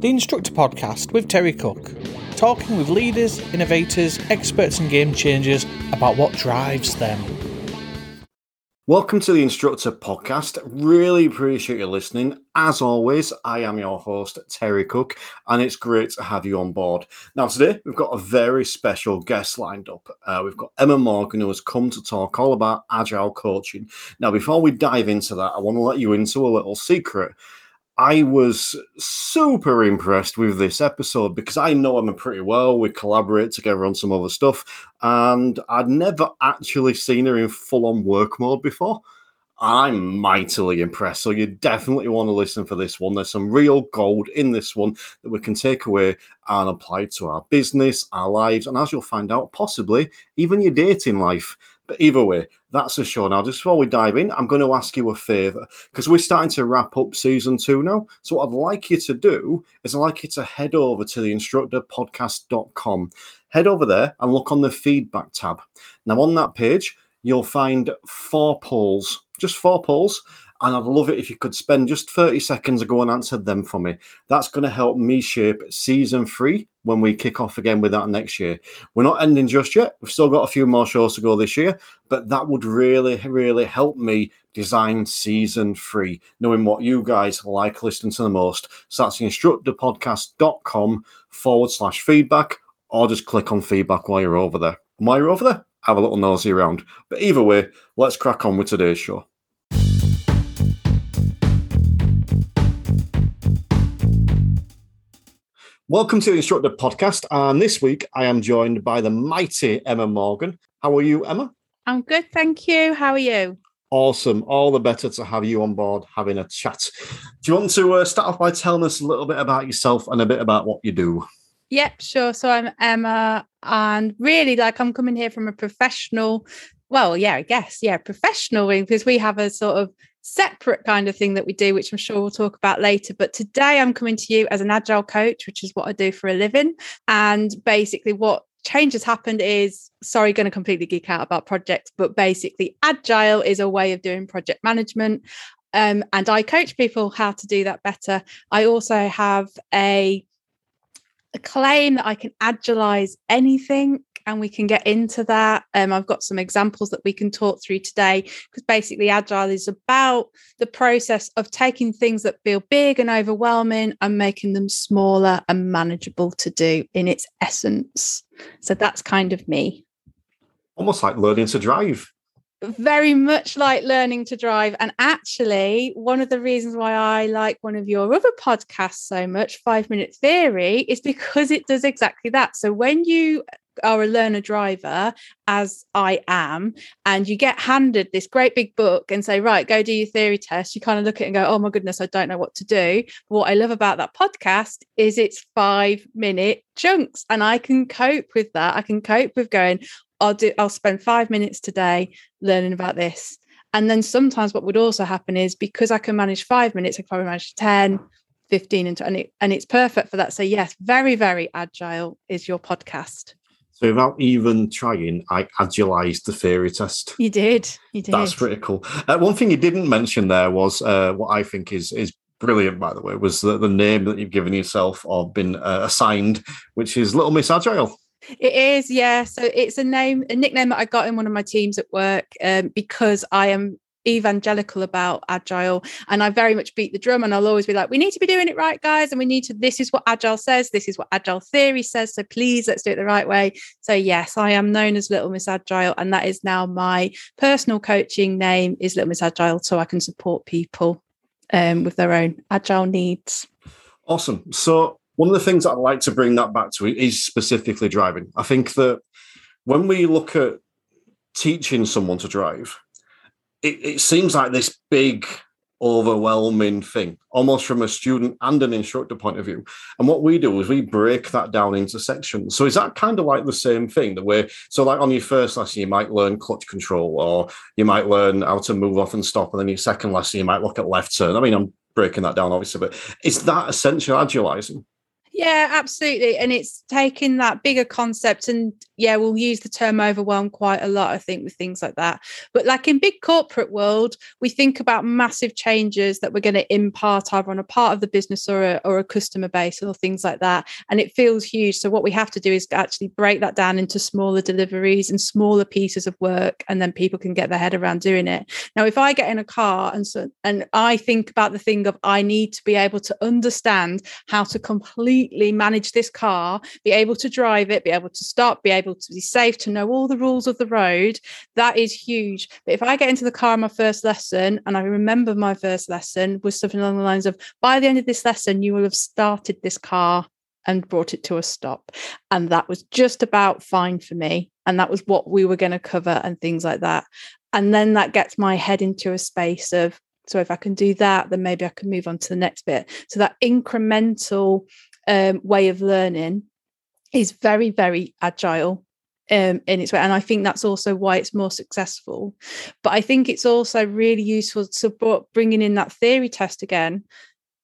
the Instructor Podcast with Terry Cook, talking with leaders, innovators, experts, and game changers about what drives them. Welcome to the Instructor Podcast. Really appreciate you listening. As always, I am your host, Terry Cook, and it's great to have you on board. Now, today we've got a very special guest lined up. Uh, we've got Emma Morgan, who has come to talk all about agile coaching. Now, before we dive into that, I want to let you into a little secret. I was super impressed with this episode because I know Emma pretty well. We collaborate together on some other stuff, and I'd never actually seen her in full on work mode before. I'm mightily impressed. So you definitely want to listen for this one. There's some real gold in this one that we can take away and apply to our business, our lives, and as you'll find out, possibly even your dating life. But either way, that's the show. Now, just before we dive in, I'm going to ask you a favor because we're starting to wrap up season two now. So, what I'd like you to do is I'd like you to head over to the instructorpodcast.com. Head over there and look on the feedback tab. Now, on that page, you'll find four polls, just four polls. And I'd love it if you could spend just 30 seconds ago and answer them for me. That's going to help me shape season three when we kick off again with that next year. We're not ending just yet. We've still got a few more shows to go this year, but that would really, really help me design season three, knowing what you guys like listening to the most. So that's instructorpodcast.com forward slash feedback, or just click on feedback while you're over there. And while you're over there, have a little nosy around. But either way, let's crack on with today's show. Welcome to the Instructor Podcast. And this week I am joined by the mighty Emma Morgan. How are you, Emma? I'm good, thank you. How are you? Awesome. All the better to have you on board having a chat. Do you want to uh, start off by telling us a little bit about yourself and a bit about what you do? Yep, sure. So I'm Emma, and really, like, I'm coming here from a professional, well, yeah, I guess, yeah, professional because we have a sort of separate kind of thing that we do, which I'm sure we'll talk about later. But today I'm coming to you as an agile coach, which is what I do for a living. And basically, what change has happened is sorry, going to completely geek out about projects, but basically, agile is a way of doing project management. Um, and I coach people how to do that better. I also have a a claim that I can agilize anything and we can get into that. Um, I've got some examples that we can talk through today because basically, agile is about the process of taking things that feel big and overwhelming and making them smaller and manageable to do in its essence. So that's kind of me. Almost like learning to drive very much like learning to drive. And actually, one of the reasons why I like one of your other podcasts so much, Five Minute Theory, is because it does exactly that. So when you are a learner driver as I am, and you get handed this great big book and say, right, go do your theory test, you kind of look at it and go, oh my goodness, I don't know what to do. What I love about that podcast is it's five minute chunks, and I can cope with that. I can cope with going, I'll do, I'll spend five minutes today learning about this. And then sometimes what would also happen is because I can manage five minutes, I can probably manage 10, 15 and, 20, and it's perfect for that. So yes, very, very agile is your podcast. So without even trying, I agilized the theory test. You did. You did. That's pretty cool. Uh, one thing you didn't mention there was uh, what I think is is brilliant, by the way, was the, the name that you've given yourself or been uh, assigned, which is Little Miss Agile. It is, yeah. So it's a name, a nickname that I got in one of my teams at work um, because I am evangelical about agile and i very much beat the drum and i'll always be like we need to be doing it right guys and we need to this is what agile says this is what agile theory says so please let's do it the right way. So yes i am known as little miss agile and that is now my personal coaching name is little miss agile so i can support people um, with their own agile needs. Awesome. So one of the things i'd like to bring that back to is specifically driving. I think that when we look at teaching someone to drive it, it seems like this big overwhelming thing, almost from a student and an instructor point of view. And what we do is we break that down into sections. So is that kind of like the same thing that way? so like on your first lesson, you might learn clutch control, or you might learn how to move off and stop, and then your second lesson, you might look at left turn. I mean, I'm breaking that down obviously, but is that essentially agilizing? Yeah, absolutely. And it's taking that bigger concept and yeah, we'll use the term overwhelm quite a lot, I think, with things like that. But like in big corporate world, we think about massive changes that we're going to impart either on a part of the business or a, or a customer base or things like that. And it feels huge. So what we have to do is actually break that down into smaller deliveries and smaller pieces of work, and then people can get their head around doing it. Now, if I get in a car and so and I think about the thing of I need to be able to understand how to completely manage this car, be able to drive it, be able to stop, be able to be safe, to know all the rules of the road, that is huge. But if I get into the car on my first lesson, and I remember my first lesson was something along the lines of, by the end of this lesson, you will have started this car and brought it to a stop. And that was just about fine for me. And that was what we were going to cover and things like that. And then that gets my head into a space of, so if I can do that, then maybe I can move on to the next bit. So that incremental um, way of learning is very, very agile um, in its way. And I think that's also why it's more successful. But I think it's also really useful to bringing in that theory test again.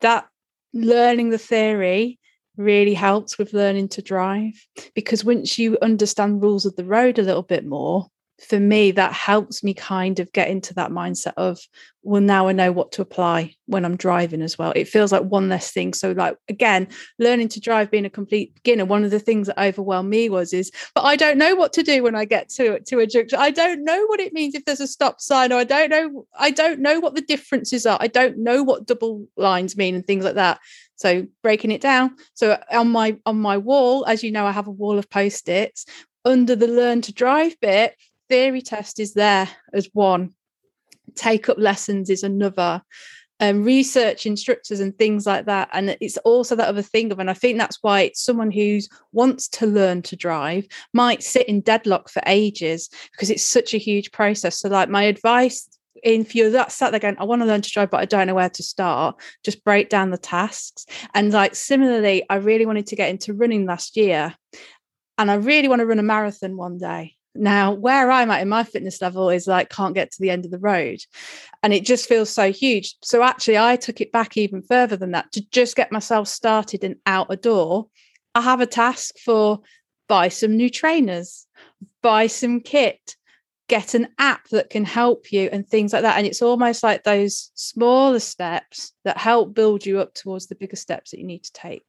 That learning the theory really helps with learning to drive because once you understand rules of the road a little bit more, for me, that helps me kind of get into that mindset of, well, now I know what to apply when I'm driving as well. It feels like one less thing. So, like again, learning to drive, being a complete beginner, one of the things that overwhelmed me was is, but I don't know what to do when I get to to a junction. I don't know what it means if there's a stop sign, or I don't know, I don't know what the differences are. I don't know what double lines mean and things like that. So breaking it down. So on my on my wall, as you know, I have a wall of post-its. Under the learn to drive bit, theory test is there as one take up lessons is another um, research instructors and things like that and it's also that other thing of and i think that's why it's someone who wants to learn to drive might sit in deadlock for ages because it's such a huge process so like my advice in for you that sat there going, I want to learn to drive, but I don't know where to start. Just break down the tasks. And like similarly, I really wanted to get into running last year. And I really want to run a marathon one day. Now, where I'm at in my fitness level is like can't get to the end of the road. And it just feels so huge. So actually, I took it back even further than that to just get myself started and out a door. I have a task for buy some new trainers, buy some kit, get an app that can help you and things like that. And it's almost like those smaller steps that help build you up towards the bigger steps that you need to take.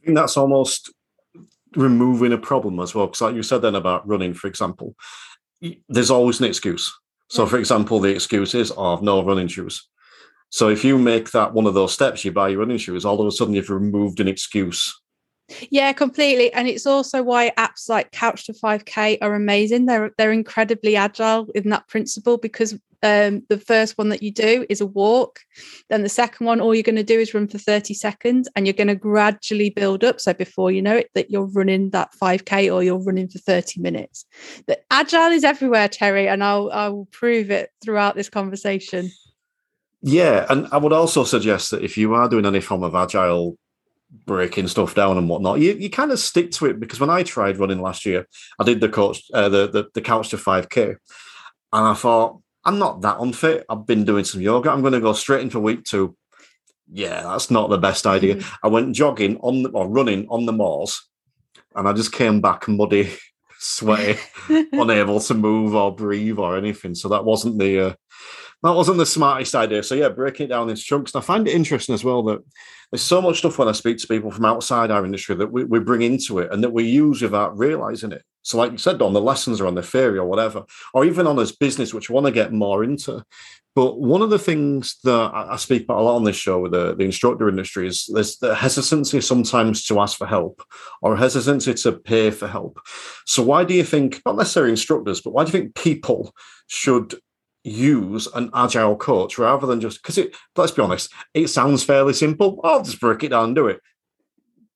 I think that's almost removing a problem as well. Because, like you said then about running, for example, there's always an excuse. So, yeah. for example, the excuse is, oh, I've no running shoes. So, if you make that one of those steps, you buy your running shoes, all of a sudden you've removed an excuse. Yeah, completely. And it's also why apps like Couch to 5K are amazing. They're they're incredibly agile in that principle because um, the first one that you do is a walk. Then the second one, all you're going to do is run for 30 seconds and you're going to gradually build up. So before you know it, that you're running that 5K or you're running for 30 minutes. The agile is everywhere, Terry, and I'll I will prove it throughout this conversation. Yeah, and I would also suggest that if you are doing any form of agile breaking stuff down and whatnot, you, you kind of stick to it because when I tried running last year, I did the coach uh, the, the the couch to 5K. And I thought, I'm not that unfit. I've been doing some yoga. I'm going to go straight into week two. Yeah, that's not the best idea. Mm. I went jogging on the, or running on the moors, and I just came back muddy, sweaty, unable to move or breathe or anything. So that wasn't the uh, that wasn't the smartest idea. So yeah, breaking it down into chunks. And I find it interesting as well that there's so much stuff when I speak to people from outside our industry that we, we bring into it and that we use without realizing it. So, like you said, Don, the lessons are on the theory or whatever, or even on as business, which I want to get more into. But one of the things that I speak about a lot on this show with the, the instructor industry is there's the hesitancy sometimes to ask for help or hesitancy to pay for help. So, why do you think, not necessarily instructors, but why do you think people should use an agile coach rather than just because it let's be honest it sounds fairly simple. I'll just break it down and do it.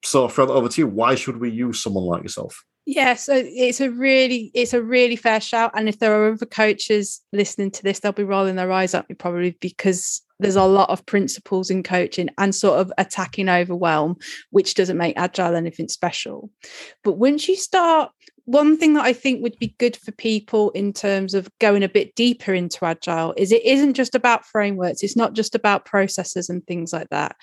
So throw that over to you. Why should we use someone like yourself? Yeah so it's a really it's a really fair shout. And if there are other coaches listening to this they'll be rolling their eyes at me probably because there's a lot of principles in coaching and sort of attacking overwhelm which doesn't make agile anything special but once you start one thing that I think would be good for people in terms of going a bit deeper into agile is it isn't just about frameworks, it's not just about processes and things like that.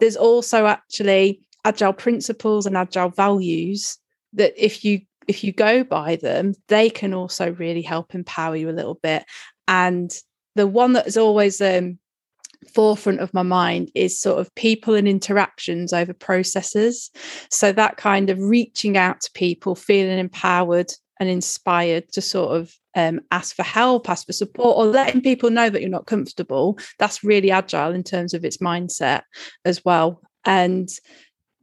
There's also actually agile principles and agile values that if you if you go by them they can also really help empower you a little bit and the one that is always um forefront of my mind is sort of people and interactions over processes. So that kind of reaching out to people, feeling empowered and inspired to sort of um, ask for help, ask for support, or letting people know that you're not comfortable. That's really agile in terms of its mindset as well. And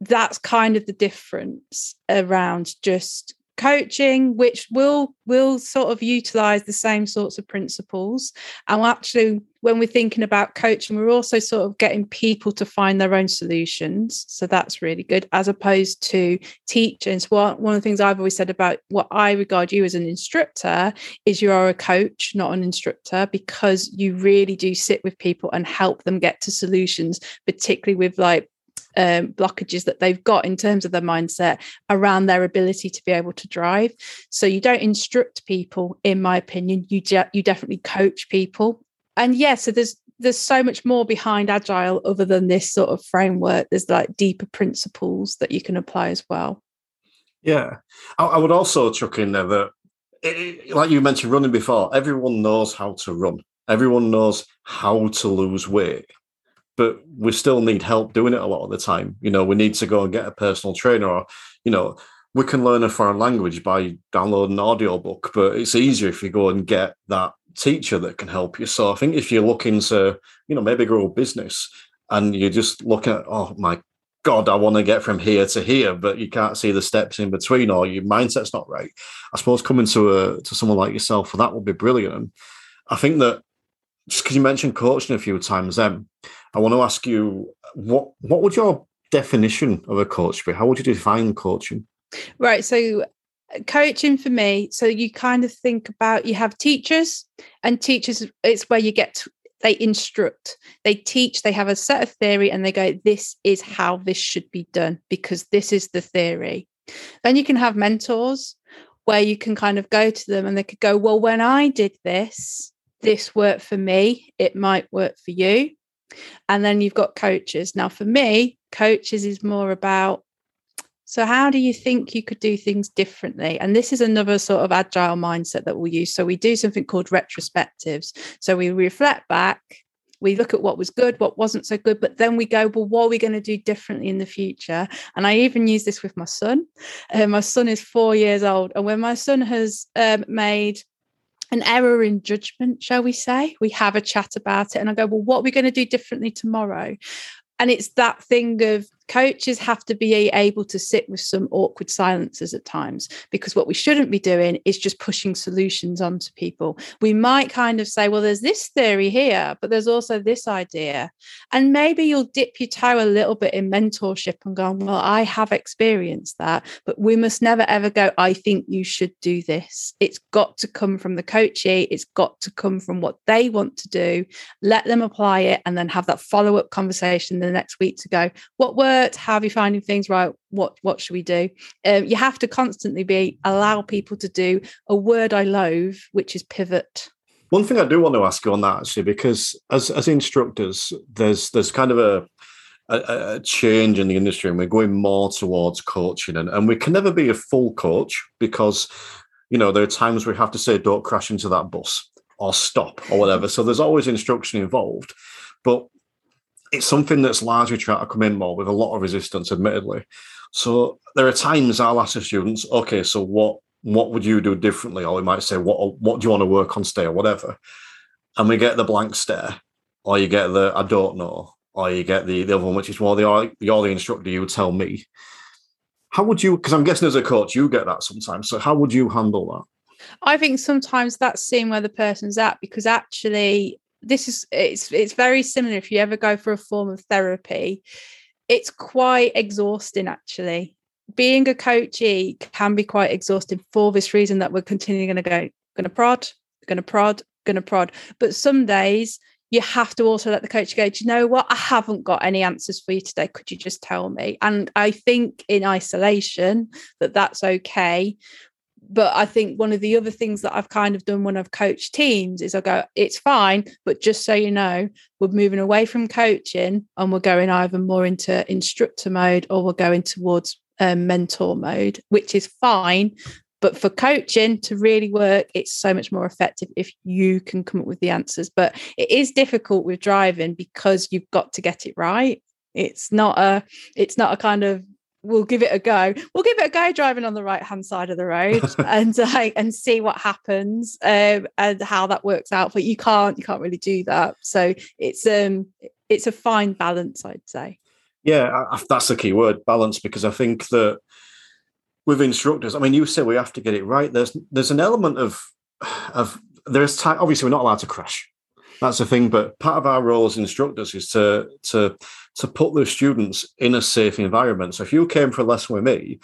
that's kind of the difference around just coaching which will will sort of utilize the same sorts of principles. And actually when we're thinking about coaching we're also sort of getting people to find their own solutions. So that's really good as opposed to teaching so one, one of the things i've always said about what i regard you as an instructor is you are a coach not an instructor because you really do sit with people and help them get to solutions particularly with like um, blockages that they've got in terms of their mindset around their ability to be able to drive. So you don't instruct people, in my opinion. You de- you definitely coach people. And yeah, so there's there's so much more behind agile other than this sort of framework. There's like deeper principles that you can apply as well. Yeah, I, I would also chuck in there that, it, like you mentioned, running before, everyone knows how to run. Everyone knows how to lose weight but we still need help doing it a lot of the time. You know, we need to go and get a personal trainer, or you know, we can learn a foreign language by downloading an audio book, but it's easier if you go and get that teacher that can help you. So I think if you're looking to, you know, maybe grow a business and you're just looking at, oh my God, I want to get from here to here, but you can't see the steps in between, or your mindset's not right. I suppose coming to a to someone like yourself for that would be brilliant. I think that just because you mentioned coaching a few times, then I want to ask you what what would your definition of a coach be? How would you define coaching? Right. So uh, coaching for me so you kind of think about you have teachers and teachers it's where you get to, they instruct they teach they have a set of theory and they go this is how this should be done because this is the theory then you can have mentors where you can kind of go to them and they could go well when i did this this worked for me it might work for you and then you've got coaches. Now, for me, coaches is more about so, how do you think you could do things differently? And this is another sort of agile mindset that we'll use. So, we do something called retrospectives. So, we reflect back, we look at what was good, what wasn't so good, but then we go, well, what are we going to do differently in the future? And I even use this with my son. Uh, my son is four years old. And when my son has um, made an error in judgment, shall we say. We have a chat about it, and I go, Well, what are we going to do differently tomorrow? And it's that thing of coaches have to be able to sit with some awkward silences at times because what we shouldn't be doing is just pushing solutions onto people. We might kind of say, well, there's this theory here, but there's also this idea. And maybe you'll dip your toe a little bit in mentorship and go, well, I have experienced that, but we must never ever go, I think you should do this. It's got to come from the coachee, it's got to come from what they want to do. Let them apply it and then have that follow up conversation the next week to go, what how are you finding things? Right what what should we do? Um, you have to constantly be allow people to do a word i loathe which is pivot. One thing i do want to ask you on that actually because as as instructors there's there's kind of a a, a, change in the industry and we're going more towards coaching and, and we can never be a full coach because you know there are times we have to say don't crash into that bus or stop or whatever. So there's always instruction involved. But it's something that's largely trying to come in more with a lot of resistance, admittedly. So there are times I'll ask the students, okay, so what what would you do differently? Or we might say, what what do you want to work on stay or whatever? And we get the blank stare, or you get the I don't know, or you get the, the other one, which is well, the you're the instructor, you tell me. How would you because I'm guessing as a coach, you get that sometimes. So how would you handle that? I think sometimes that's seeing where the person's at because actually this is it's it's very similar if you ever go for a form of therapy. It's quite exhausting actually. Being a coachee can be quite exhausting for this reason that we're continually going to go going to prod going to prod going to prod. But some days you have to also let the coach go do you know what? I haven't got any answers for you today. Could you just tell me? And i think in isolation that that's okay but I think one of the other things that I've kind of done when I've coached teams is I go, it's fine, but just so you know, we're moving away from coaching and we're going either more into instructor mode or we're going towards um, mentor mode, which is fine. But for coaching to really work, it's so much more effective if you can come up with the answers. But it is difficult with driving because you've got to get it right. It's not a, it's not a kind of we'll give it a go. We'll give it a go driving on the right hand side of the road and uh, and see what happens um, and how that works out. But you can't you can't really do that. So it's um it's a fine balance, I'd say. Yeah, that's the key word, balance, because I think that with instructors, I mean, you say we have to get it right. There's there's an element of of there's time. Obviously, we're not allowed to crash. That's the thing. But part of our role as instructors is to to to put those students in a safe environment. So if you came for a lesson with me,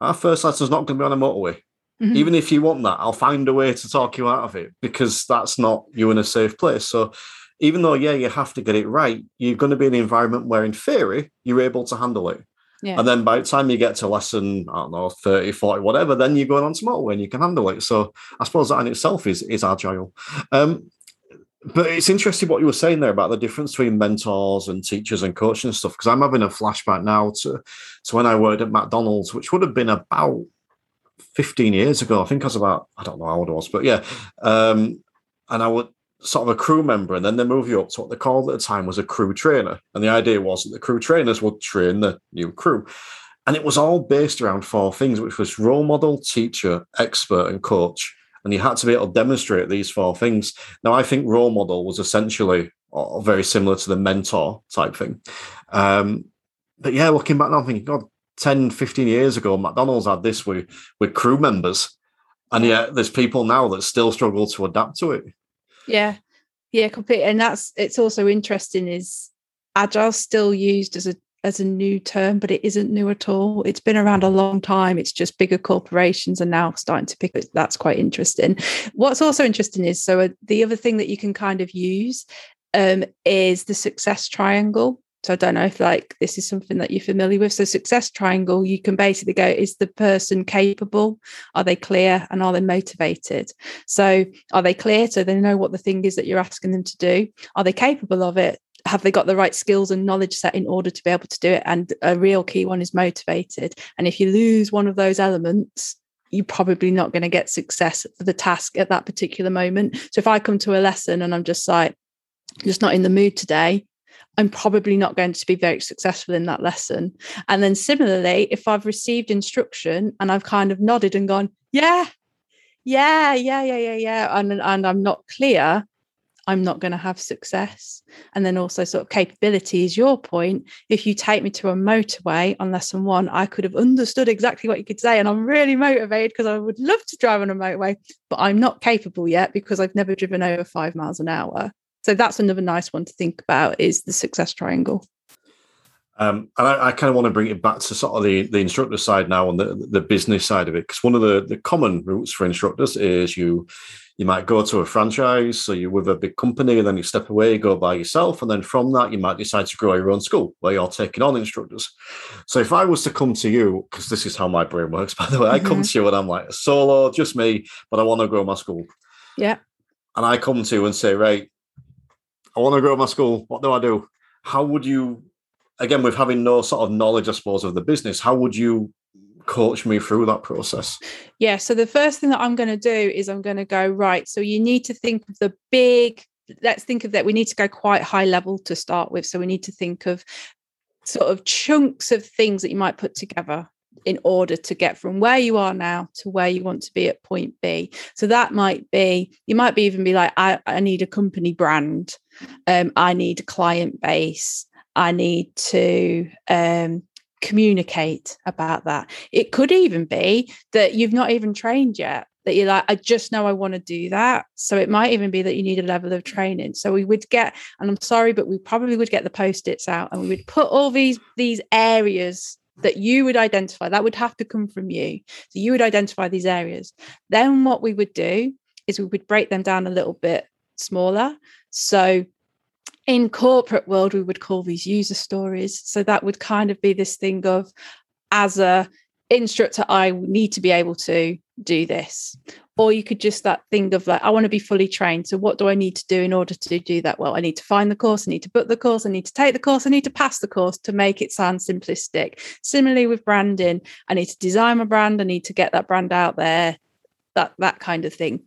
our first lesson is not going to be on a motorway. Mm-hmm. Even if you want that, I'll find a way to talk you out of it because that's not you in a safe place. So even though, yeah, you have to get it right, you're going to be in an environment where, in theory, you're able to handle it. Yeah. And then by the time you get to lesson, I don't know, 30, 40, whatever, then you're going on to motorway and you can handle it. So I suppose that in itself is is agile. Um, but it's interesting what you were saying there about the difference between mentors and teachers and coaching and stuff. Because I'm having a flashback now to, to when I worked at McDonald's, which would have been about 15 years ago. I think I was about, I don't know how old I was, but yeah. Um, and I would sort of a crew member, and then they move you up to what they called at the time was a crew trainer. And the idea was that the crew trainers would train the new crew. And it was all based around four things, which was role model, teacher, expert, and coach. And you had to be able to demonstrate these four things. Now, I think role model was essentially uh, very similar to the mentor type thing. Um, but yeah, looking back now, I'm thinking, God, 10, 15 years ago, McDonald's had this with, with crew members. And yet there's people now that still struggle to adapt to it. Yeah. Yeah, completely. And that's it's also interesting is agile still used as a as a new term, but it isn't new at all. It's been around a long time. It's just bigger corporations are now starting to pick it. That's quite interesting. What's also interesting is so uh, the other thing that you can kind of use um, is the success triangle. So I don't know if like this is something that you're familiar with. So success triangle, you can basically go, is the person capable? Are they clear? And are they motivated? So are they clear? So they know what the thing is that you're asking them to do. Are they capable of it? Have they got the right skills and knowledge set in order to be able to do it? And a real key one is motivated. And if you lose one of those elements, you're probably not going to get success for the task at that particular moment. So if I come to a lesson and I'm just like, just not in the mood today, I'm probably not going to be very successful in that lesson. And then similarly, if I've received instruction and I've kind of nodded and gone, yeah, yeah, yeah, yeah, yeah, yeah, and, and I'm not clear, I'm not going to have success. And then also, sort of capability is your point. If you take me to a motorway on lesson one, I could have understood exactly what you could say. And I'm really motivated because I would love to drive on a motorway, but I'm not capable yet because I've never driven over five miles an hour. So that's another nice one to think about is the success triangle. Um, and I, I, kind of want to bring it back to sort of the, the instructor side now on the, the business side of it, because one of the, the common routes for instructors is you you might go to a franchise, so you're with a big company, and then you step away, go by yourself, and then from that you might decide to grow your own school where you're taking on instructors. So if I was to come to you, because this is how my brain works, by the way, I come mm-hmm. to you and I'm like solo, just me, but I want to grow my school. Yeah. And I come to you and say, right, I want to grow my school. What do I do? How would you, again, with having no sort of knowledge, I suppose, of the business, how would you coach me through that process? Yeah. So the first thing that I'm going to do is I'm going to go, right. So you need to think of the big, let's think of that. We need to go quite high level to start with. So we need to think of sort of chunks of things that you might put together in order to get from where you are now to where you want to be at point B. So that might be, you might be even be like, I, I need a company brand, um, I need a client base, I need to um, communicate about that. It could even be that you've not even trained yet. That you're like, I just know I want to do that. So it might even be that you need a level of training. So we would get, and I'm sorry, but we probably would get the post-its out and we would put all these these areas that you would identify that would have to come from you so you would identify these areas then what we would do is we would break them down a little bit smaller so in corporate world we would call these user stories so that would kind of be this thing of as a instructor, I need to be able to do this. Or you could just that thing of like, I want to be fully trained. So what do I need to do in order to do that? Well, I need to find the course, I need to book the course, I need to take the course, I need to pass the course to make it sound simplistic. Similarly with branding, I need to design my brand, I need to get that brand out there that that kind of thing.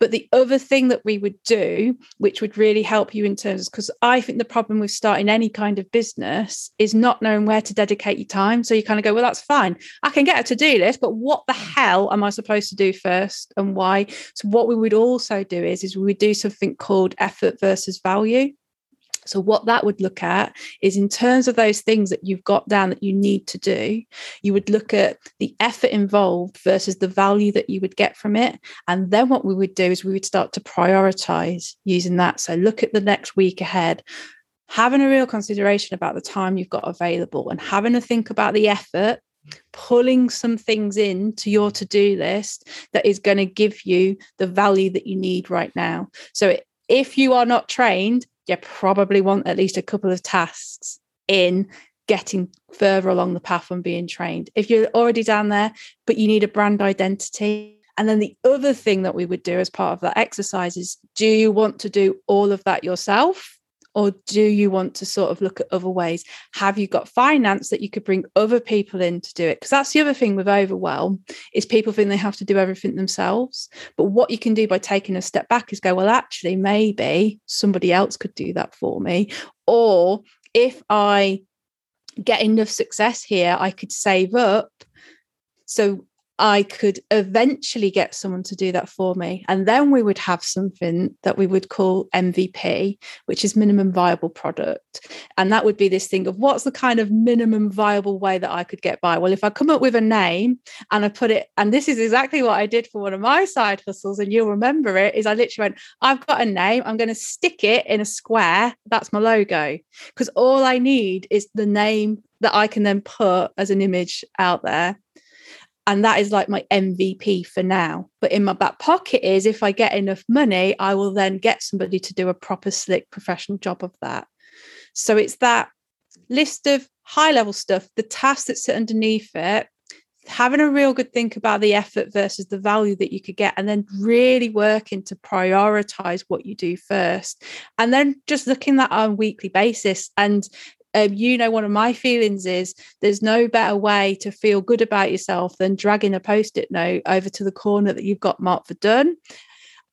But the other thing that we would do which would really help you in terms because i think the problem with starting any kind of business is not knowing where to dedicate your time. So you kind of go well that's fine. I can get a to-do list but what the hell am i supposed to do first and why? So what we would also do is is we would do something called effort versus value so, what that would look at is in terms of those things that you've got down that you need to do, you would look at the effort involved versus the value that you would get from it. And then what we would do is we would start to prioritize using that. So, look at the next week ahead, having a real consideration about the time you've got available and having a think about the effort pulling some things in to your to-do list that is going to give you the value that you need right now so if you are not trained you probably want at least a couple of tasks in getting further along the path and being trained. If you're already down there, but you need a brand identity. And then the other thing that we would do as part of that exercise is do you want to do all of that yourself? Or do you want to sort of look at other ways? Have you got finance that you could bring other people in to do it? Because that's the other thing with overwhelm is people think they have to do everything themselves. But what you can do by taking a step back is go well actually maybe somebody else could do that for me. Or if i get enough success here i could save up. So I could eventually get someone to do that for me. And then we would have something that we would call MVP, which is minimum viable product. And that would be this thing of what's the kind of minimum viable way that I could get by? Well, if I come up with a name and I put it, and this is exactly what I did for one of my side hustles, and you'll remember it, is I literally went, I've got a name, I'm going to stick it in a square. That's my logo. Because all I need is the name that I can then put as an image out there and that is like my MVP for now. But in my back pocket is if I get enough money, I will then get somebody to do a proper slick professional job of that. So it's that list of high level stuff, the tasks that sit underneath it, having a real good think about the effort versus the value that you could get, and then really working to prioritize what you do first. And then just looking at on a weekly basis. And um, you know, one of my feelings is there's no better way to feel good about yourself than dragging a post it note over to the corner that you've got marked for done.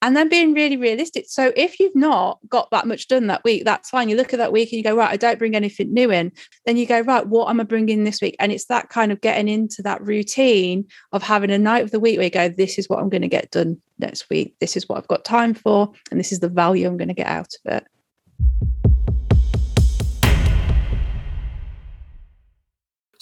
And then being really realistic. So if you've not got that much done that week, that's fine. You look at that week and you go, right, I don't bring anything new in. Then you go, right, what am I bringing this week? And it's that kind of getting into that routine of having a night of the week where you go, this is what I'm going to get done next week. This is what I've got time for. And this is the value I'm going to get out of it.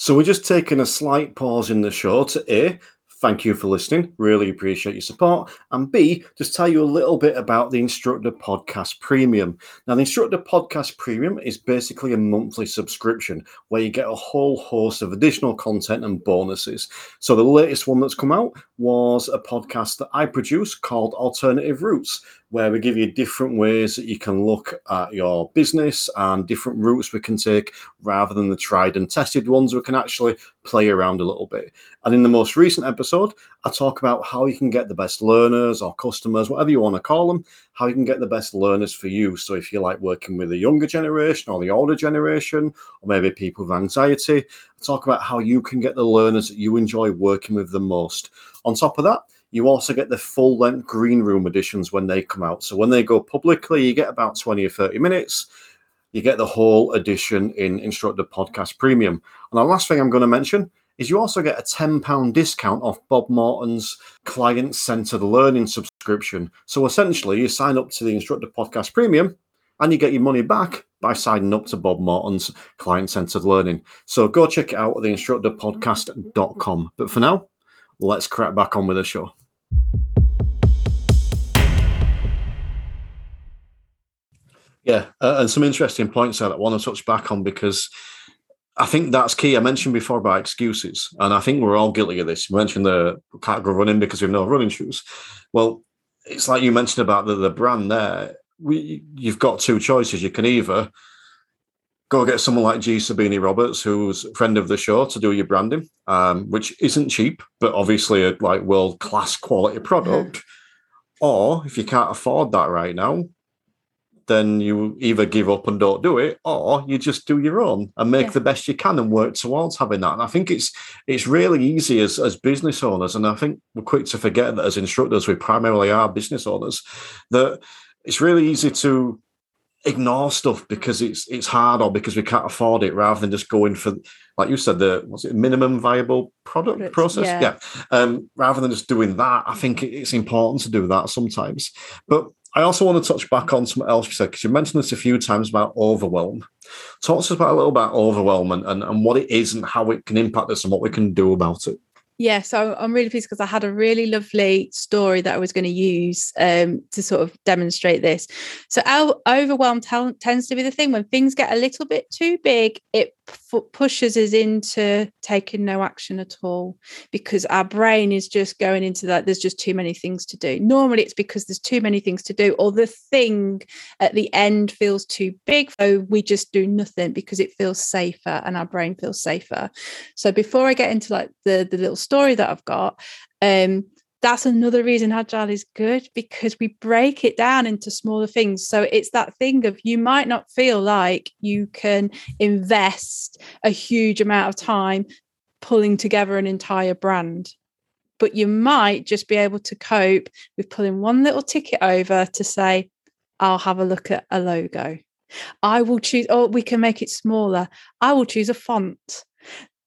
So we're just taking a slight pause in the show to A, thank you for listening. Really appreciate your support. And B, just tell you a little bit about the Instructor Podcast Premium. Now, the Instructor Podcast Premium is basically a monthly subscription where you get a whole host of additional content and bonuses. So, the latest one that's come out was a podcast that I produce called Alternative Routes, where we give you different ways that you can look at your business and different routes we can take rather than the tried and tested ones. We can actually play around a little bit. And in the most recent episode, I talk about how you can get the best learners or customers, whatever you want to call them, how you can get the best learners for you. So if you like working with the younger generation or the older generation, or maybe people with anxiety, I talk about how you can get the learners that you enjoy working with the most. On top of that, you also get the full length green room editions when they come out. So when they go publicly, you get about 20 or 30 minutes. You get the whole edition in Instructor Podcast Premium. And the last thing I'm going to mention is you also get a £10 discount off Bob Morton's client centered learning subscription. So essentially, you sign up to the Instructor Podcast Premium and you get your money back by signing up to Bob Morton's client centered learning. So go check it out at theinstructorpodcast.com. But for now, let's crack back on with the show. Yeah, uh, and some interesting points there that I want to touch back on because I think that's key. I mentioned before about excuses, and I think we're all guilty of this. You mentioned the can't go running because we have no running shoes. Well, it's like you mentioned about the, the brand there. We, you've got two choices. You can either go get someone like G Sabini Roberts, who's a friend of the show, to do your branding, um, which isn't cheap, but obviously a like world class quality product. Mm-hmm. Or if you can't afford that right now, then you either give up and don't do it, or you just do your own and make yeah. the best you can and work towards having that. And I think it's it's really easy as as business owners, and I think we're quick to forget that as instructors, we primarily are business owners, that it's really easy to ignore stuff because it's it's hard or because we can't afford it rather than just going for like you said the what's it minimum viable product process yeah, yeah. Um, rather than just doing that i think it's important to do that sometimes but I also want to touch back on something else you said because you mentioned this a few times about overwhelm. Talk to us about a little about overwhelm and, and, and what it is and how it can impact us and what we can do about it. Yeah, so I'm really pleased because I had a really lovely story that I was going to use um, to sort of demonstrate this. So, our overwhelm t- tends to be the thing when things get a little bit too big, it pushes us into taking no action at all because our brain is just going into that. There's just too many things to do. Normally, it's because there's too many things to do, or the thing at the end feels too big. So, we just do nothing because it feels safer and our brain feels safer. So, before I get into like the, the little story that I've got, um, that's another reason agile is good because we break it down into smaller things. So it's that thing of you might not feel like you can invest a huge amount of time pulling together an entire brand, but you might just be able to cope with pulling one little ticket over to say, I'll have a look at a logo. I will choose, or we can make it smaller. I will choose a font.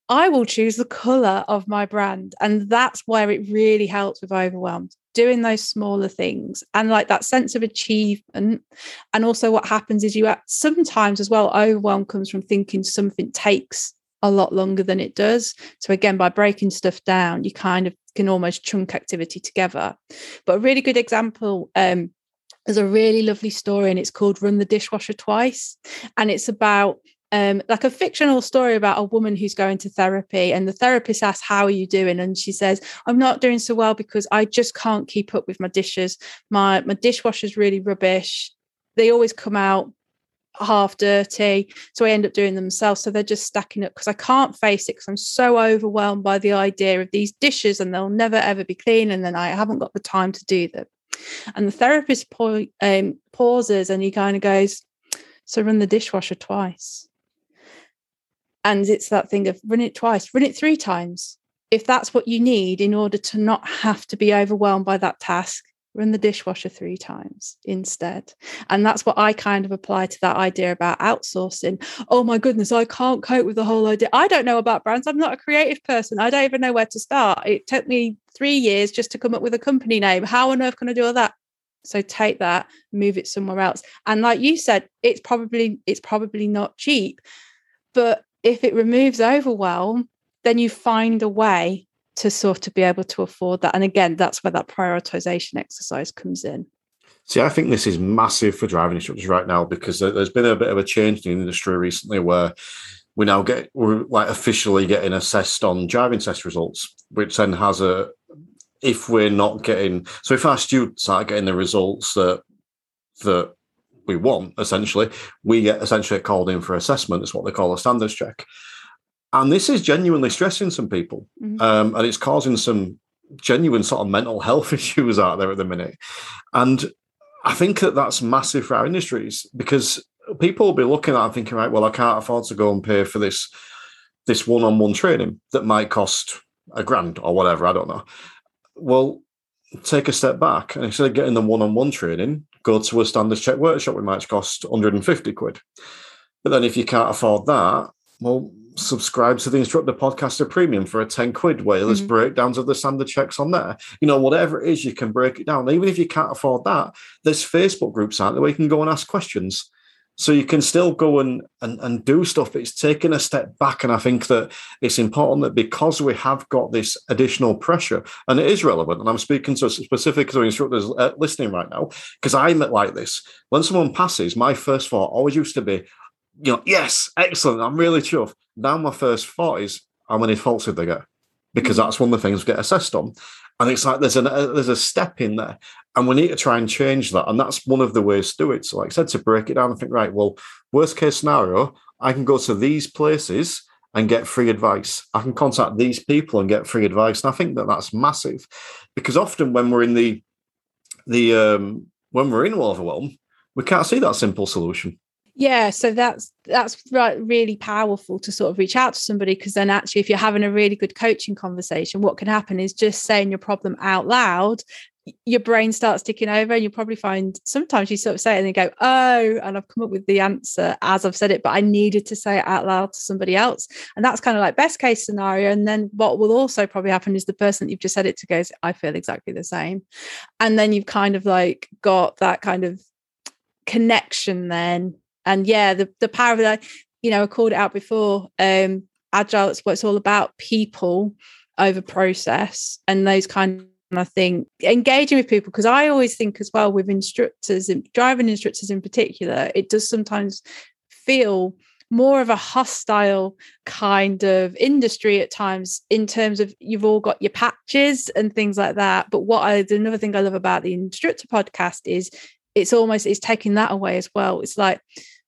I will choose the color of my brand. And that's where it really helps with overwhelmed, doing those smaller things and like that sense of achievement. And also, what happens is you sometimes as well, overwhelm comes from thinking something takes a lot longer than it does. So, again, by breaking stuff down, you kind of can almost chunk activity together. But a really good example um, there's a really lovely story and it's called Run the Dishwasher Twice. And it's about um, like a fictional story about a woman who's going to therapy and the therapist asks how are you doing? And she says i'm not doing so well because i just can't keep up with my dishes. My my dishwasher's really rubbish. They always come out half dirty so i end up doing them myself. So they're just stacking up because i can't face it because i'm so overwhelmed by the idea of these dishes and they'll never ever be clean and then i haven't got the time to do them. And the therapist po- um, pauses and he kind of goes so run the dishwasher twice and it's that thing of run it twice, run it three times. If that's what you need in order to not have to be overwhelmed by that task, run the dishwasher three times instead. And that's what I kind of apply to that idea about outsourcing. Oh my goodness, I can't cope with the whole idea. I don't know about brands. I'm not a creative person. I don't even know where to start. It took me three years just to come up with a company name. How on earth can I do all that? So take that, move it somewhere else. And like you said, it's probably it's probably not cheap, but if it removes overwhelm, then you find a way to sort of be able to afford that. And again, that's where that prioritization exercise comes in. See, I think this is massive for driving instructors right now because there's been a bit of a change in the industry recently where we now get we're like officially getting assessed on driving test results, which then has a if we're not getting so if our students are getting the results that that we want, essentially, we get essentially called in for assessment. It's what they call a standards check. And this is genuinely stressing some people. Mm-hmm. Um, and it's causing some genuine sort of mental health issues out there at the minute. And I think that that's massive for our industries because people will be looking at and thinking, right, well, I can't afford to go and pay for this this one-on-one training that might cost a grand or whatever. I don't know. Well, take a step back and instead of getting the one-on-one training, go to a standards check workshop, we might cost 150 quid. But then if you can't afford that, well, subscribe to the instructor podcaster premium for a 10 quid where there's mm-hmm. breakdowns of the standard checks on there. You know, whatever it is, you can break it down. Even if you can't afford that, there's Facebook groups out there where you can go and ask questions. So you can still go and, and, and do stuff, it's taking a step back. And I think that it's important that because we have got this additional pressure, and it is relevant, and I'm speaking to specific to instructors uh, listening right now, because I'm like this. When someone passes, my first thought always used to be, you know, yes, excellent, I'm really chuffed. Now my first thought is, how many faults did they get? because that's one of the things we get assessed on. And it's like there's a there's a step in there, and we need to try and change that. And that's one of the ways to do it. So, like I said, to break it down and think, right, well, worst case scenario, I can go to these places and get free advice. I can contact these people and get free advice. And I think that that's massive, because often when we're in the the um, when we're in overwhelm, we can't see that simple solution. Yeah, so that's that's right, really powerful to sort of reach out to somebody because then actually, if you're having a really good coaching conversation, what can happen is just saying your problem out loud. Your brain starts ticking over, and you'll probably find sometimes you sort of say it and then go, "Oh," and I've come up with the answer as I've said it, but I needed to say it out loud to somebody else, and that's kind of like best case scenario. And then what will also probably happen is the person that you've just said it to goes, "I feel exactly the same," and then you've kind of like got that kind of connection then. And yeah the the power of that you know i called it out before um agile it's what it's all about people over process and those kind of I think engaging with people because I always think as well with instructors and driving instructors in particular, it does sometimes feel more of a hostile kind of industry at times in terms of you've all got your patches and things like that. But what I another thing I love about the instructor podcast is it's almost it's taking that away as well. It's like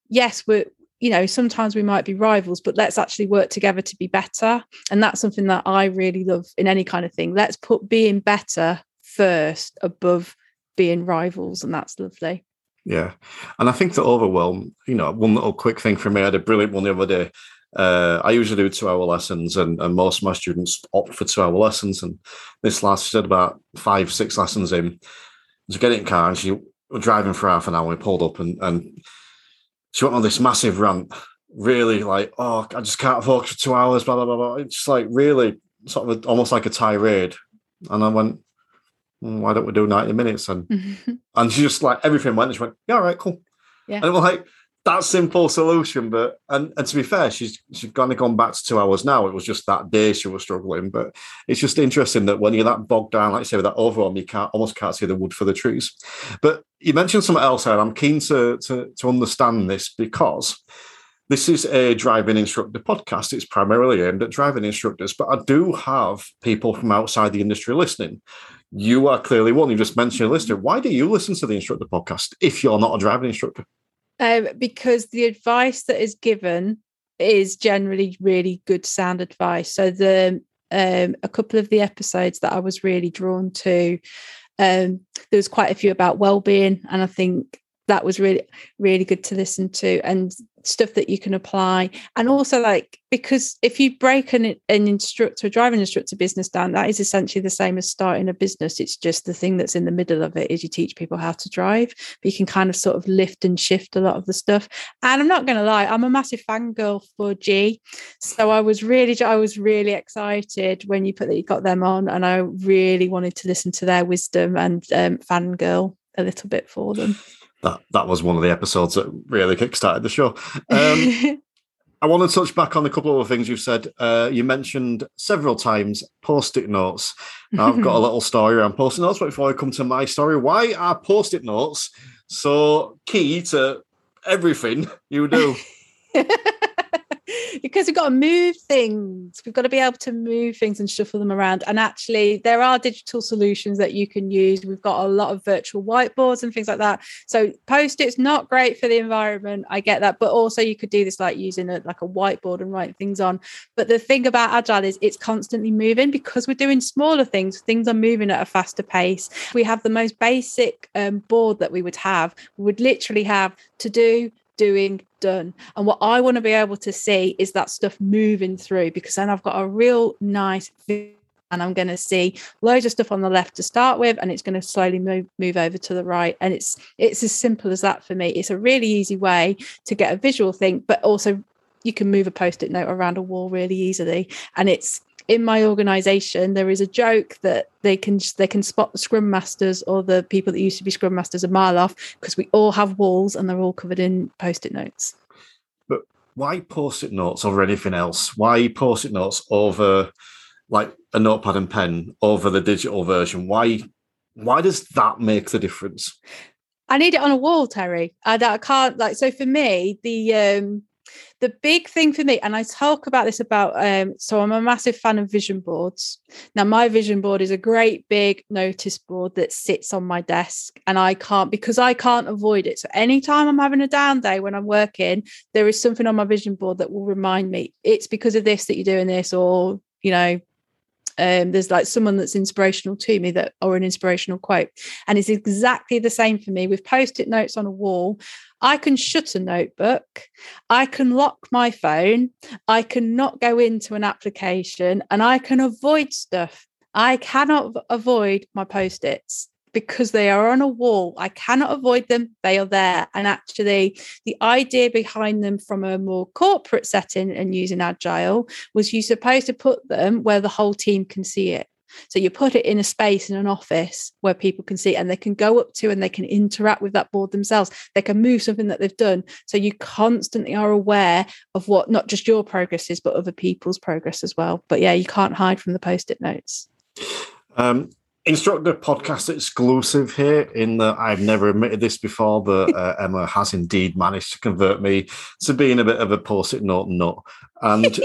yes, we're you know sometimes we might be rivals but let's actually work together to be better. And that's something that i really love in any kind of thing. Let's put being better first above being rivals and that's lovely. Yeah. And i think the overwhelm you know one little quick thing for me i had a brilliant one the other day. Uh, I usually do two hour lessons, and, and most of my students opt for two hour lessons. And this last said about five, six lessons in, to get in car, and she was driving for half an hour. We pulled up, and, and she went on this massive rant, really like, oh, I just can't focus for two hours, blah, blah, blah, blah. It's like really sort of a, almost like a tirade. And I went, well, why don't we do 90 minutes? And and she just like everything went, and she went, yeah, all right, cool. Yeah. And was like, that simple solution. But and and to be fair, she's she's kind of gone back to two hours now. It was just that day she was struggling. But it's just interesting that when you're that bogged down, like I say, with that overwhelm, you can't almost can't see the wood for the trees. But you mentioned something else, and I'm keen to to to understand this because this is a driving instructor podcast. It's primarily aimed at driving instructors, but I do have people from outside the industry listening. You are clearly one. You just mentioned a listener. Why do you listen to the instructor podcast if you're not a driving instructor? Um, because the advice that is given is generally really good sound advice. So the um, a couple of the episodes that I was really drawn to, um, there was quite a few about well-being, and I think that was really really good to listen to and stuff that you can apply. And also like because if you break an, an instructor a driving instructor business down that is essentially the same as starting a business. It's just the thing that's in the middle of it is you teach people how to drive. But you can kind of sort of lift and shift a lot of the stuff. And i'm not going to lie i'm a massive fangirl for g. So i was really i was really excited when you put that you got them on and i really wanted to listen to their wisdom and um, fangirl a little bit for them that that was one of the episodes that really kickstarted the show. Um, I want to touch back on a couple of things you've said. Uh, you mentioned several times post-it notes. Now, I've got a little story around post-it notes, but before I come to my story, why are post-it notes so key to everything you do? because we've got to move things. We've got to be able to move things and shuffle them around. And actually, there are digital solutions that you can use. We've got a lot of virtual whiteboards and things like that. So post-its not great for the environment. I get that, but also you could do this like using a like a whiteboard and write things on. But the thing about agile is it's constantly moving because we're doing smaller things. Things are moving at a faster pace. We have the most basic um, board that we would have. We would literally have to do doing, done. And what I want to be able to see is that stuff moving through because then I've got a real nice and I'm going to see loads of stuff on the left to start with, and it's going to slowly move move over to the right. And it's it's as simple as that for me. It's a really easy way to get a visual thing, but also you can move a post-it note around a wall really easily. And it's in my organization there is a joke that they can they can spot the scrum masters or the people that used to be scrum masters a mile off because we all have walls and they're all covered in post-it notes. But why post-it notes over anything else? Why post-it notes over like a notepad and pen over the digital version? Why why does that make the difference? I need it on a wall terry. I, I can't like so for me the um the big thing for me, and I talk about this about, um, so I'm a massive fan of vision boards. Now, my vision board is a great big notice board that sits on my desk, and I can't because I can't avoid it. So, anytime I'm having a down day when I'm working, there is something on my vision board that will remind me it's because of this that you're doing this, or you know, um, there's like someone that's inspirational to me that or an inspirational quote. And it's exactly the same for me with post-it notes on a wall. I can shut a notebook. I can lock my phone. I cannot go into an application and i can avoid stuff. I cannot avoid my post-its because they are on a wall. I cannot avoid them. They are there. And actually, the idea behind them from a more corporate setting and using agile was you're supposed to put them where the whole team can see it. So you put it in a space in an office where people can see it and they can go up to and they can interact with that board themselves. They can move something that they've done. So you constantly are aware of what not just your progress is, but other people's progress as well. But yeah, you can't hide from the post-it notes. Um, Instructor podcast exclusive here in that I've never admitted this before, but uh, Emma has indeed managed to convert me to being a bit of a post-it note nut. And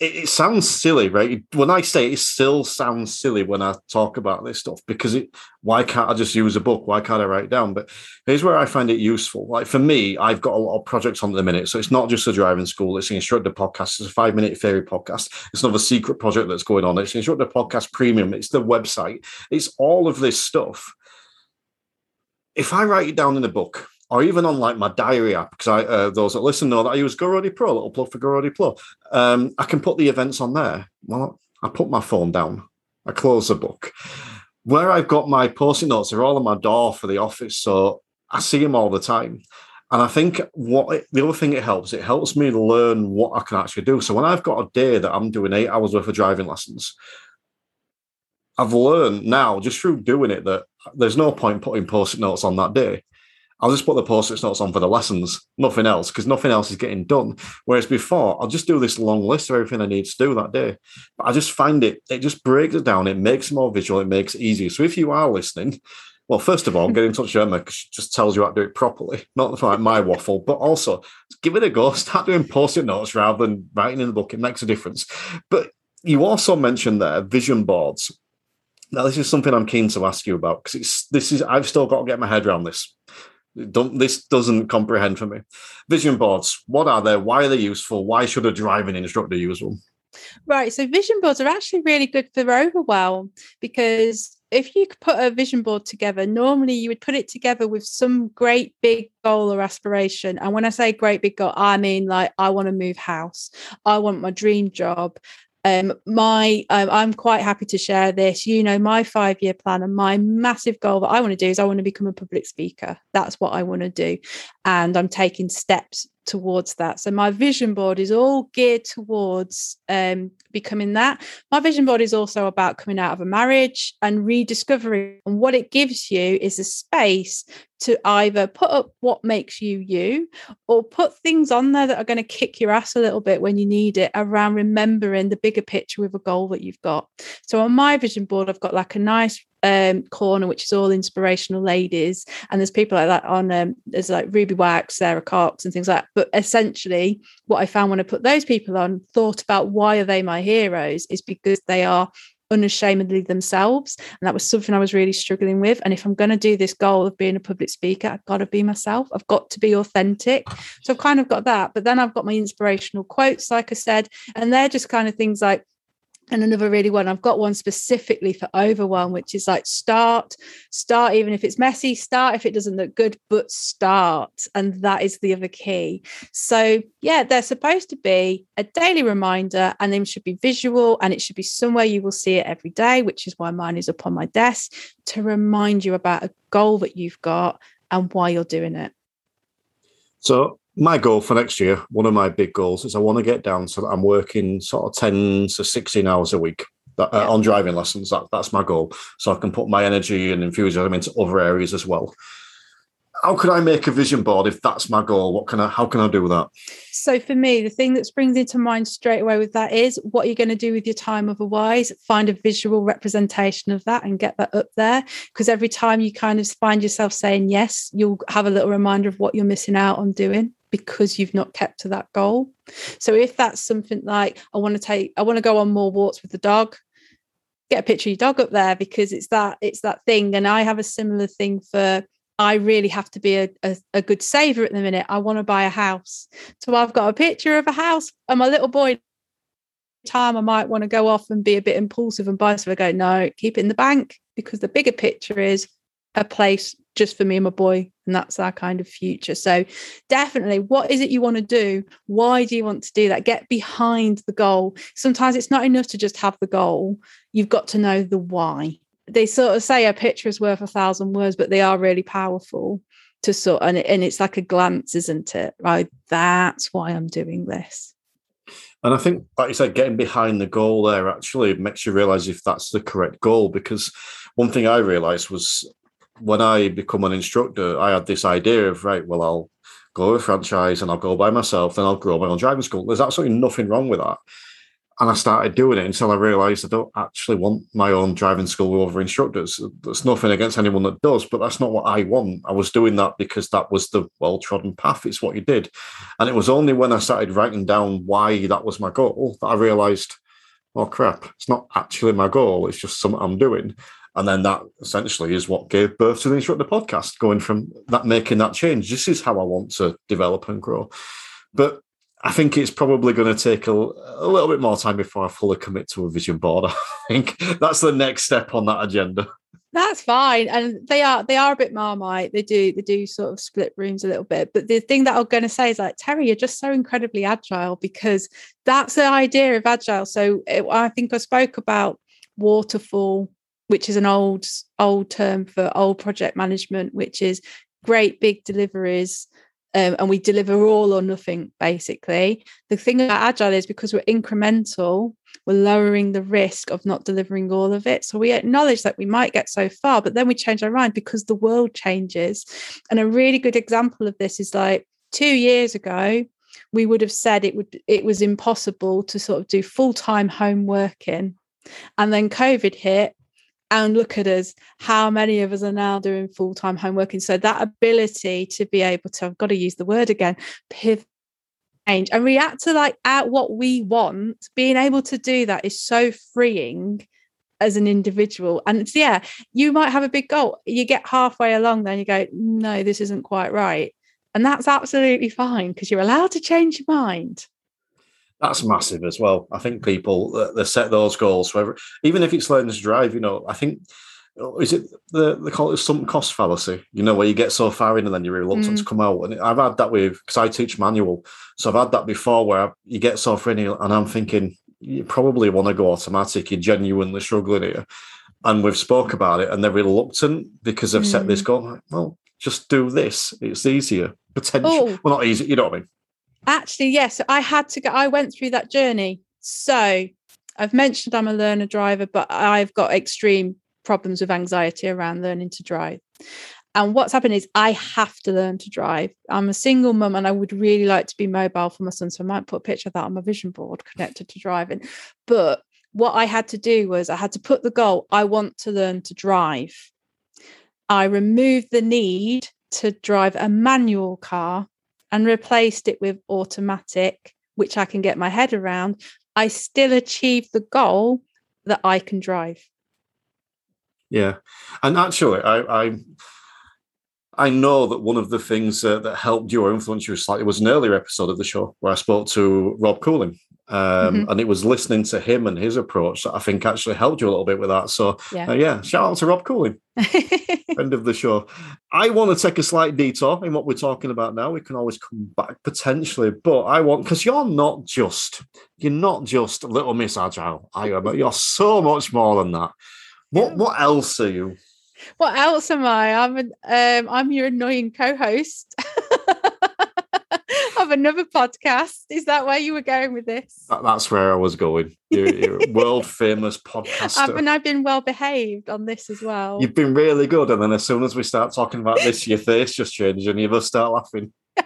it, it, sounds silly, right? When I say it, it still sounds silly when I talk about this stuff because it. Why can't I just use a book? Why can't I write it down? But here's where I find it useful. Like for me, I've got a lot of projects on at the minute, so it's not just a driving school. It's an instructor podcast. It's a five minute theory podcast. It's another secret project that's going on. It's an instructor podcast premium. It's the website. It's all of this stuff. If I write it down in a book, or even on like my diary app, because I uh, those that listen know that I use GoRoadie Pro, little plug for GoRoadie Pro. Um, I can put the events on there. Well, I put my phone down. I close the book. Where I've got my post-it notes they're all on my door for the office, so I see them all the time. And I think what it, the other thing it helps, it helps me learn what I can actually do. So when I've got a day that I'm doing eight hours worth of driving lessons, I've learned now just through doing it that there's no point putting post-it notes on that day. I'll just put the post-it notes on for the lessons, nothing else, because nothing else is getting done. Whereas before, I'll just do this long list of everything I need to do that day. But I just find it, it just breaks it down. It makes it more visual. It makes it easier. So if you are listening, well, first of all, get in touch with Emma because she just tells you how to do it properly, not like my waffle, but also give it a go. Start doing post-it notes rather than writing in the book. It makes a difference. But you also mentioned there vision boards. Now, this is something I'm keen to ask you about because it's this is I've still got to get my head around this. Don't, this doesn't comprehend for me. Vision boards, what are they? Why are they useful? Why should a driving instructor use them? Right. So vision boards are actually really good for overwhelm because if you put a vision board together, normally you would put it together with some great big goal or aspiration. And when I say great big goal, I mean like I want to move house, I want my dream job, um, my um, I'm quite happy to share this. You know, my five year plan and my massive goal that I want to do is I want to become a public speaker. That's what I want to do, and I'm taking steps towards that. So my vision board is all geared towards um, becoming that. My vision board is also about coming out of a marriage and rediscovering. And what it gives you is a space to either put up what makes you you or put things on there that are going to kick your ass a little bit when you need it around remembering the bigger picture with a goal that you've got. So on my vision board, I've got like a nice um, corner, which is all inspirational ladies. And there's people like that on, um, there's like Ruby Wax, Sara Cox, and things like that. But essentially, what I found when I put those people on, thought about why are they my heroes, is because they are unashamedly themselves. And that was something I was really struggling with. And if I'm going to do this goal of being a public speaker, I've got to be myself. I've got to be authentic. So I've kind of got that. But then I've got my inspirational quotes, like I said, and they're just kind of things like, and another really one i've got one specifically for overwhelm which is like start start even if it's messy start if it doesn't look good but start. And that is the other key. So yeah they're supposed to be a daily reminder and they should be visual and it should be somewhere you will see it every day which is why mine is up on my desk to remind you about a goal that you've got and why you're doing it. So my goal for next year, one of my big goals is I want to get down so that I'm working sort of 10 to 16 hours a week that, uh, on driving lessons. That, that's my goal. So I can put my energy and enthusiasm into other areas as well. How could I make a vision board if that's my goal? What can I, how can I do that? So for me, the thing that springs into mind straight away with that is what are you're going to do with your time otherwise. Find a visual representation of that and get that up there. Because every time you kind of find yourself saying yes, you'll have a little reminder of what you're missing out on doing because you've not kept to that goal. So if that's something like I want to take, I want to go on more walks with the dog, get a picture of your dog up there because it's that it's that thing. And I have a similar thing for I really have to be a, a, a good saver at the minute. I want to buy a house. So I've got a picture of a house and my little boy time I might want to go off and be a bit impulsive and buy so I go, no, keep it in the bank because the bigger picture is a place just for me and my boy and that's our kind of future. So definitely what is it you want to do? Why do you want to do that? Get behind the goal. Sometimes it's not enough to just have the goal. You've got to know the why. They sort of say a picture is worth a thousand words but they are really powerful to sort and, and it's like a glance isn't it? Right that's why i'm doing this. And I think, like you said, getting behind the goal there actually makes you realize if that's the correct goal. Because one thing I realized was when I become an instructor, I had this idea of right, well, I'll go a franchise and I'll go by myself, then I'll grow my own driving school. There's absolutely nothing wrong with that. And I started doing it until I realized I don't actually want my own driving school with other instructors. There's nothing against anyone that does, but that's not what I want. I was doing that because that was the well trodden path. It's what you did. And it was only when I started writing down why that was my goal that I realized, oh crap, it's not actually my goal. It's just something I'm doing. And then that essentially is what gave birth to the Instructor podcast, going from that, making that change. This is how I want to develop and grow. But I think it's probably going to take a, a little bit more time before I fully commit to a vision board. I think that's the next step on that agenda. That's fine, and they are they are a bit marmite. They do they do sort of split rooms a little bit. But the thing that I'm going to say is like Terry, you're just so incredibly agile because that's the idea of agile. So it, I think I spoke about waterfall which is an old old term for old project management, which is great big deliveries. Um, and we deliver all or nothing basically. The thing about agile is because we're incremental, we're lowering the risk of not delivering all of it. So we acknowledge that we might get so far, but then we change our mind because the world changes. And a really good example of this is like two years ago, we would have said it would it was impossible to sort of do full-time home working. And then COVID hit and look at us how many of us are now doing full-time home working so that ability to be able to i've got to use the word again pivot change and react to like at what we want being able to do that is so freeing as an individual. And yeah you might have a big goal you get halfway along then you go no this isn't quite right. And that's absolutely fine because you're allowed to change your mind that's massive as well. I think people they set those goals. So even if it's learning to drive, you know, I think is it the they call it sunk cost fallacy, you know, where you get so far in and then you're reluctant mm. to come out. And I've had that with because I teach manual, so I've had that before where you get so far in and I'm thinking you probably want to go automatic. You're genuinely struggling here, and we've spoke about it, and they're reluctant because they've mm. set this mm. goal. Well, just do this; it's easier. Potential, oh. well, not easy. You know what I mean? Actually, yes, I had to go. I went through that journey. So I've mentioned I'm a learner driver, but I've got extreme problems with anxiety around learning to drive. And what's happened is I have to learn to drive. I'm a single mum and I would really like to be mobile for my son. So I might put a picture of that on my vision board connected to driving. But what I had to do was I had to put the goal I want to learn to drive. I removed the need to drive a manual car and replaced it with automatic, which I can get my head around, I still achieve the goal that I can drive. Yeah, and actually, I I, I know that one of the things uh, that helped you or influenced you slightly was an earlier episode of the show where I spoke to Rob Cooling, um, mm-hmm. and it was listening to him and his approach that I think actually helped you a little bit with that. So yeah, uh, yeah shout out to Rob Cooling, end of the show. I want to take a slight detour in what we're talking about now. We can always come back potentially, but I want because you're not just you're not just Little Miss Agile, you? But you're so much more than that. What what else are you? What else am I? I'm an, um, I'm your annoying co-host. of another podcast. Is that where you were going with this? That, that's where I was going. You're, you're world famous podcaster. and I've been well behaved on this as well. You've been really good. And then as soon as we start talking about this, your face just changes and you just start laughing.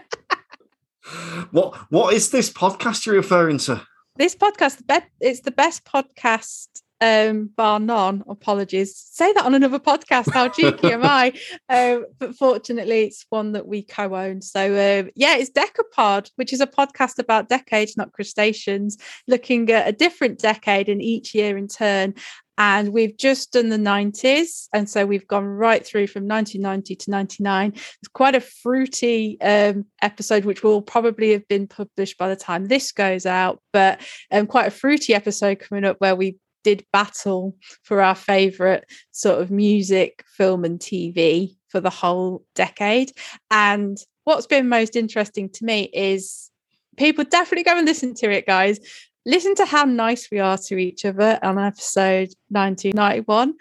what What is this podcast you're referring to? This podcast, it's the best podcast um, bar none. Apologies. Say that on another podcast. How cheeky am I? Um, but fortunately, it's one that we co-own. So um, yeah, it's Decapod, which is a podcast about decades, not crustaceans, looking at a different decade in each year in turn. And we've just done the 90s. And so we've gone right through from 1990 to 99. It's quite a fruity um, episode, which will probably have been published by the time this goes out, but um, quite a fruity episode coming up where we did battle for our favorite sort of music, film, and TV for the whole decade. And what's been most interesting to me is people definitely go and listen to it, guys listen to how nice we are to each other on episode 1991.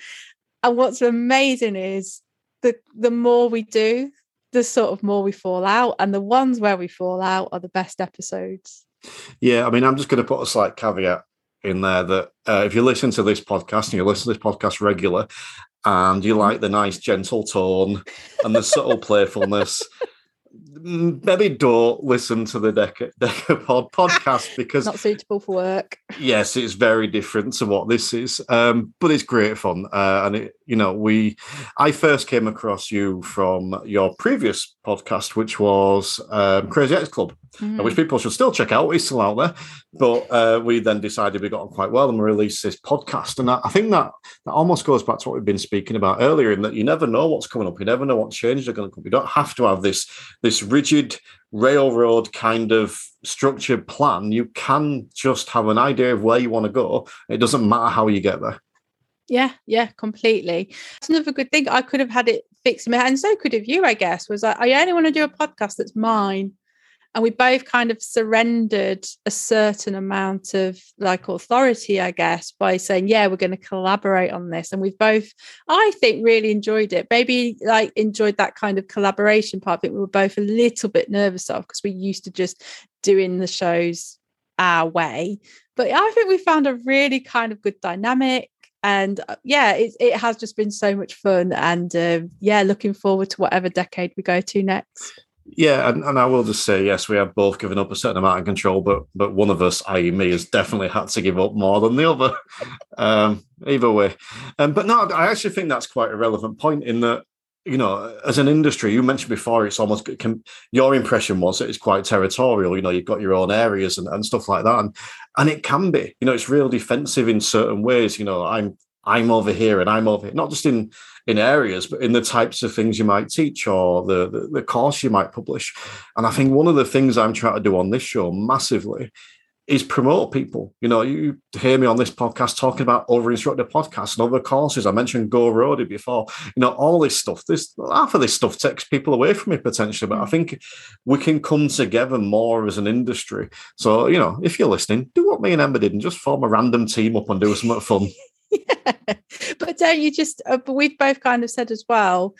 And what's amazing is the the more we do, the sort of more we fall out. And the ones where we fall out are the best episodes. Yeah, I mean, I'm just going to put a slight caveat in there that uh, if you listen to this podcast and you listen to this podcast regular and you like the nice gentle tone and the subtle playfulness maybe don't listen to the Deca, Decapod podcast because not suitable for work. Yes, it's very different to what this is, um, but it's great fun. Uh, and it, you know, we, I first came across you from your previous podcast, which was um, Crazy Ex Club, mm. which people should still check out. It's still out there. But uh, we then decided we got on quite well and we released this podcast. And I, I think that that almost goes back to what we've been speaking about earlier, in that you never know what's coming up, you never know what changes are going to come. You don't have to have this this rigid railroad kind of structured plan. You can just have an idea of where you want to go. It doesn't matter how you get there. Yeah, yeah, completely. It's another good thing. I could have had it fixed and so could have you, I guess. Was like, I only want to do a podcast that's mine and we both kind of surrendered a certain amount of like authority i guess by saying yeah we're going to collaborate on this and we've both i think really enjoyed it maybe like enjoyed that kind of collaboration part it we were both a little bit nervous of because we used to just doing the shows our way but i think we found a really kind of good dynamic and uh, yeah it, it has just been so much fun and uh, yeah looking forward to whatever decade we go to next yeah, and, and I will just say yes, we have both given up a certain amount of control, but but one of us, i.e., me, has definitely had to give up more than the other. Um, either way, um, but no, I actually think that's quite a relevant point in that you know, as an industry, you mentioned before, it's almost can, your impression was that it's quite territorial. You know, you've got your own areas and, and stuff like that, and and it can be. You know, it's real defensive in certain ways. You know, I'm I'm over here and I'm over here, not just in in areas, but in the types of things you might teach or the, the, the course you might publish. And I think one of the things I'm trying to do on this show massively is promote people. You know, you hear me on this podcast talking about over instructor podcasts and other courses. I mentioned Go Roadie before. You know, all this stuff. This half of this stuff takes people away from me potentially, but I think we can come together more as an industry. So, you know, if you're listening, do what me and Emma did and just form a random team up and do something fun. yeah. But don't you just, uh, but we've both kind of said as well,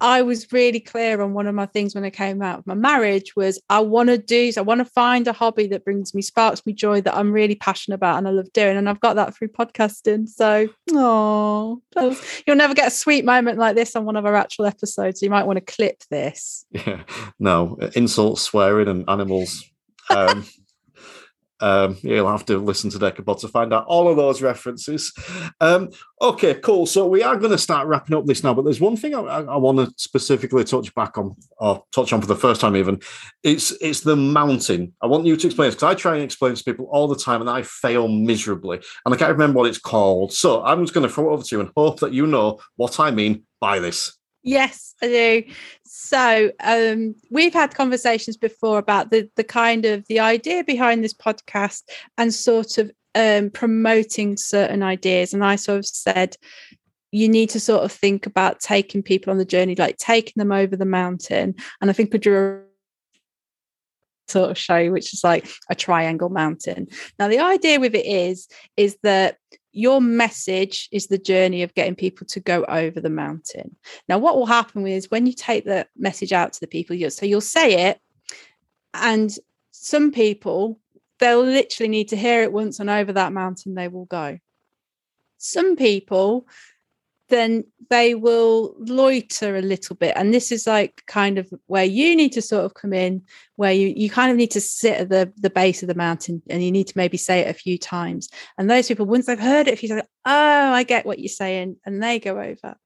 I was really clear on one of my things when I came out of my marriage was I want to do, I want to find a hobby that brings me, sparks me joy that I'm really passionate about and I love doing. And I've got that through podcasting. So, oh, you'll never get a sweet moment like this on one of our actual episodes. You might want to clip this. Yeah, no, insults, swearing, and animals. Um, um, you'll have to listen to Decapod to find out all of those references. Um, okay, cool. So we are going to start wrapping up this now, but there's one thing I, I, I want to specifically touch back on, or touch on for the first time even. It's it's the mountain. I want you to explain because I try and explain to people all the time, and I fail miserably, and I can't remember what it's called. So I'm just going to throw it over to you and hope that you know what I mean by this. Yes, I do. So um, we've had conversations before about the the kind of the idea behind this podcast and sort of um, promoting certain ideas. And I sort of said, you need to sort of think about taking people on the journey, like taking them over the mountain. And I think we drew a sort of show which is like a triangle mountain. Now the idea with it is is that your message is the journey of getting people to go over the mountain. Now, what will happen is when you take the message out to the people, you so you'll say it, and some people they'll literally need to hear it once, and over that mountain they will go. Some people then they will loiter a little bit. And this is like kind of where you need to sort of come in, where you, you kind of need to sit at the, the base of the mountain and you need to maybe say it a few times. And those people, once they've heard it, if you say, Oh, I get what you're saying, and they go over.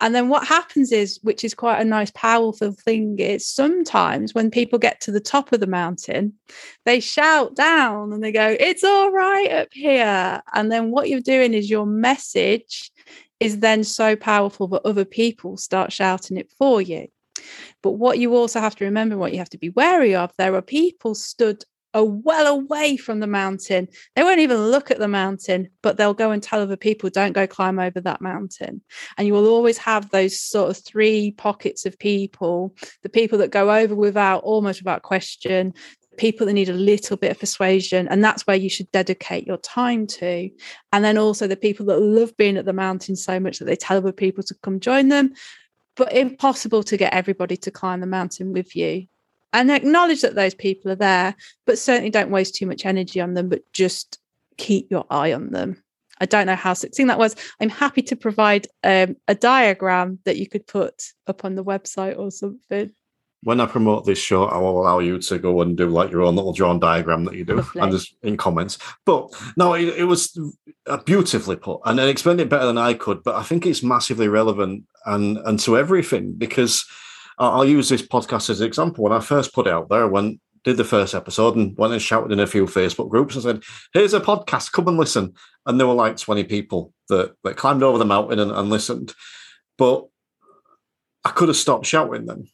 And then what happens is, which is quite a nice, powerful thing, is sometimes when people get to the top of the mountain, they shout down and they go, It's all right up here. And then what you're doing is your message is then so powerful that other people start shouting it for you. But what you also have to remember, what you have to be wary of, there are people stood a well away from the mountain. They won't even look at the mountain, but they'll go and tell other people, don't go climb over that mountain. And you will always have those sort of three pockets of people the people that go over without almost without question, people that need a little bit of persuasion and that's where you should dedicate your time to. And then also the people that love being at the mountain so much that they tell other people to come join them. But impossible to get everybody to climb the mountain with you. And acknowledge that those people are there but certainly don't waste too much energy on them but just keep your eye on them. I don't know how succinct that was. I'm happy to provide um, a diagram that you could put up on the website or something when I promote this show, I will allow you to go and do like your own little drawn diagram that you do, Lovely. and just in comments. But no, it, it was uh, beautifully put, and it explained it better than I could. But I think it's massively relevant and and to everything because I'll use this podcast as an example. When I first put it out there, when did the first episode and went and shouted in a few Facebook groups and said, "Here's a podcast, come and listen." And there were like twenty people that that climbed over the mountain and, and listened, but I could have stopped shouting then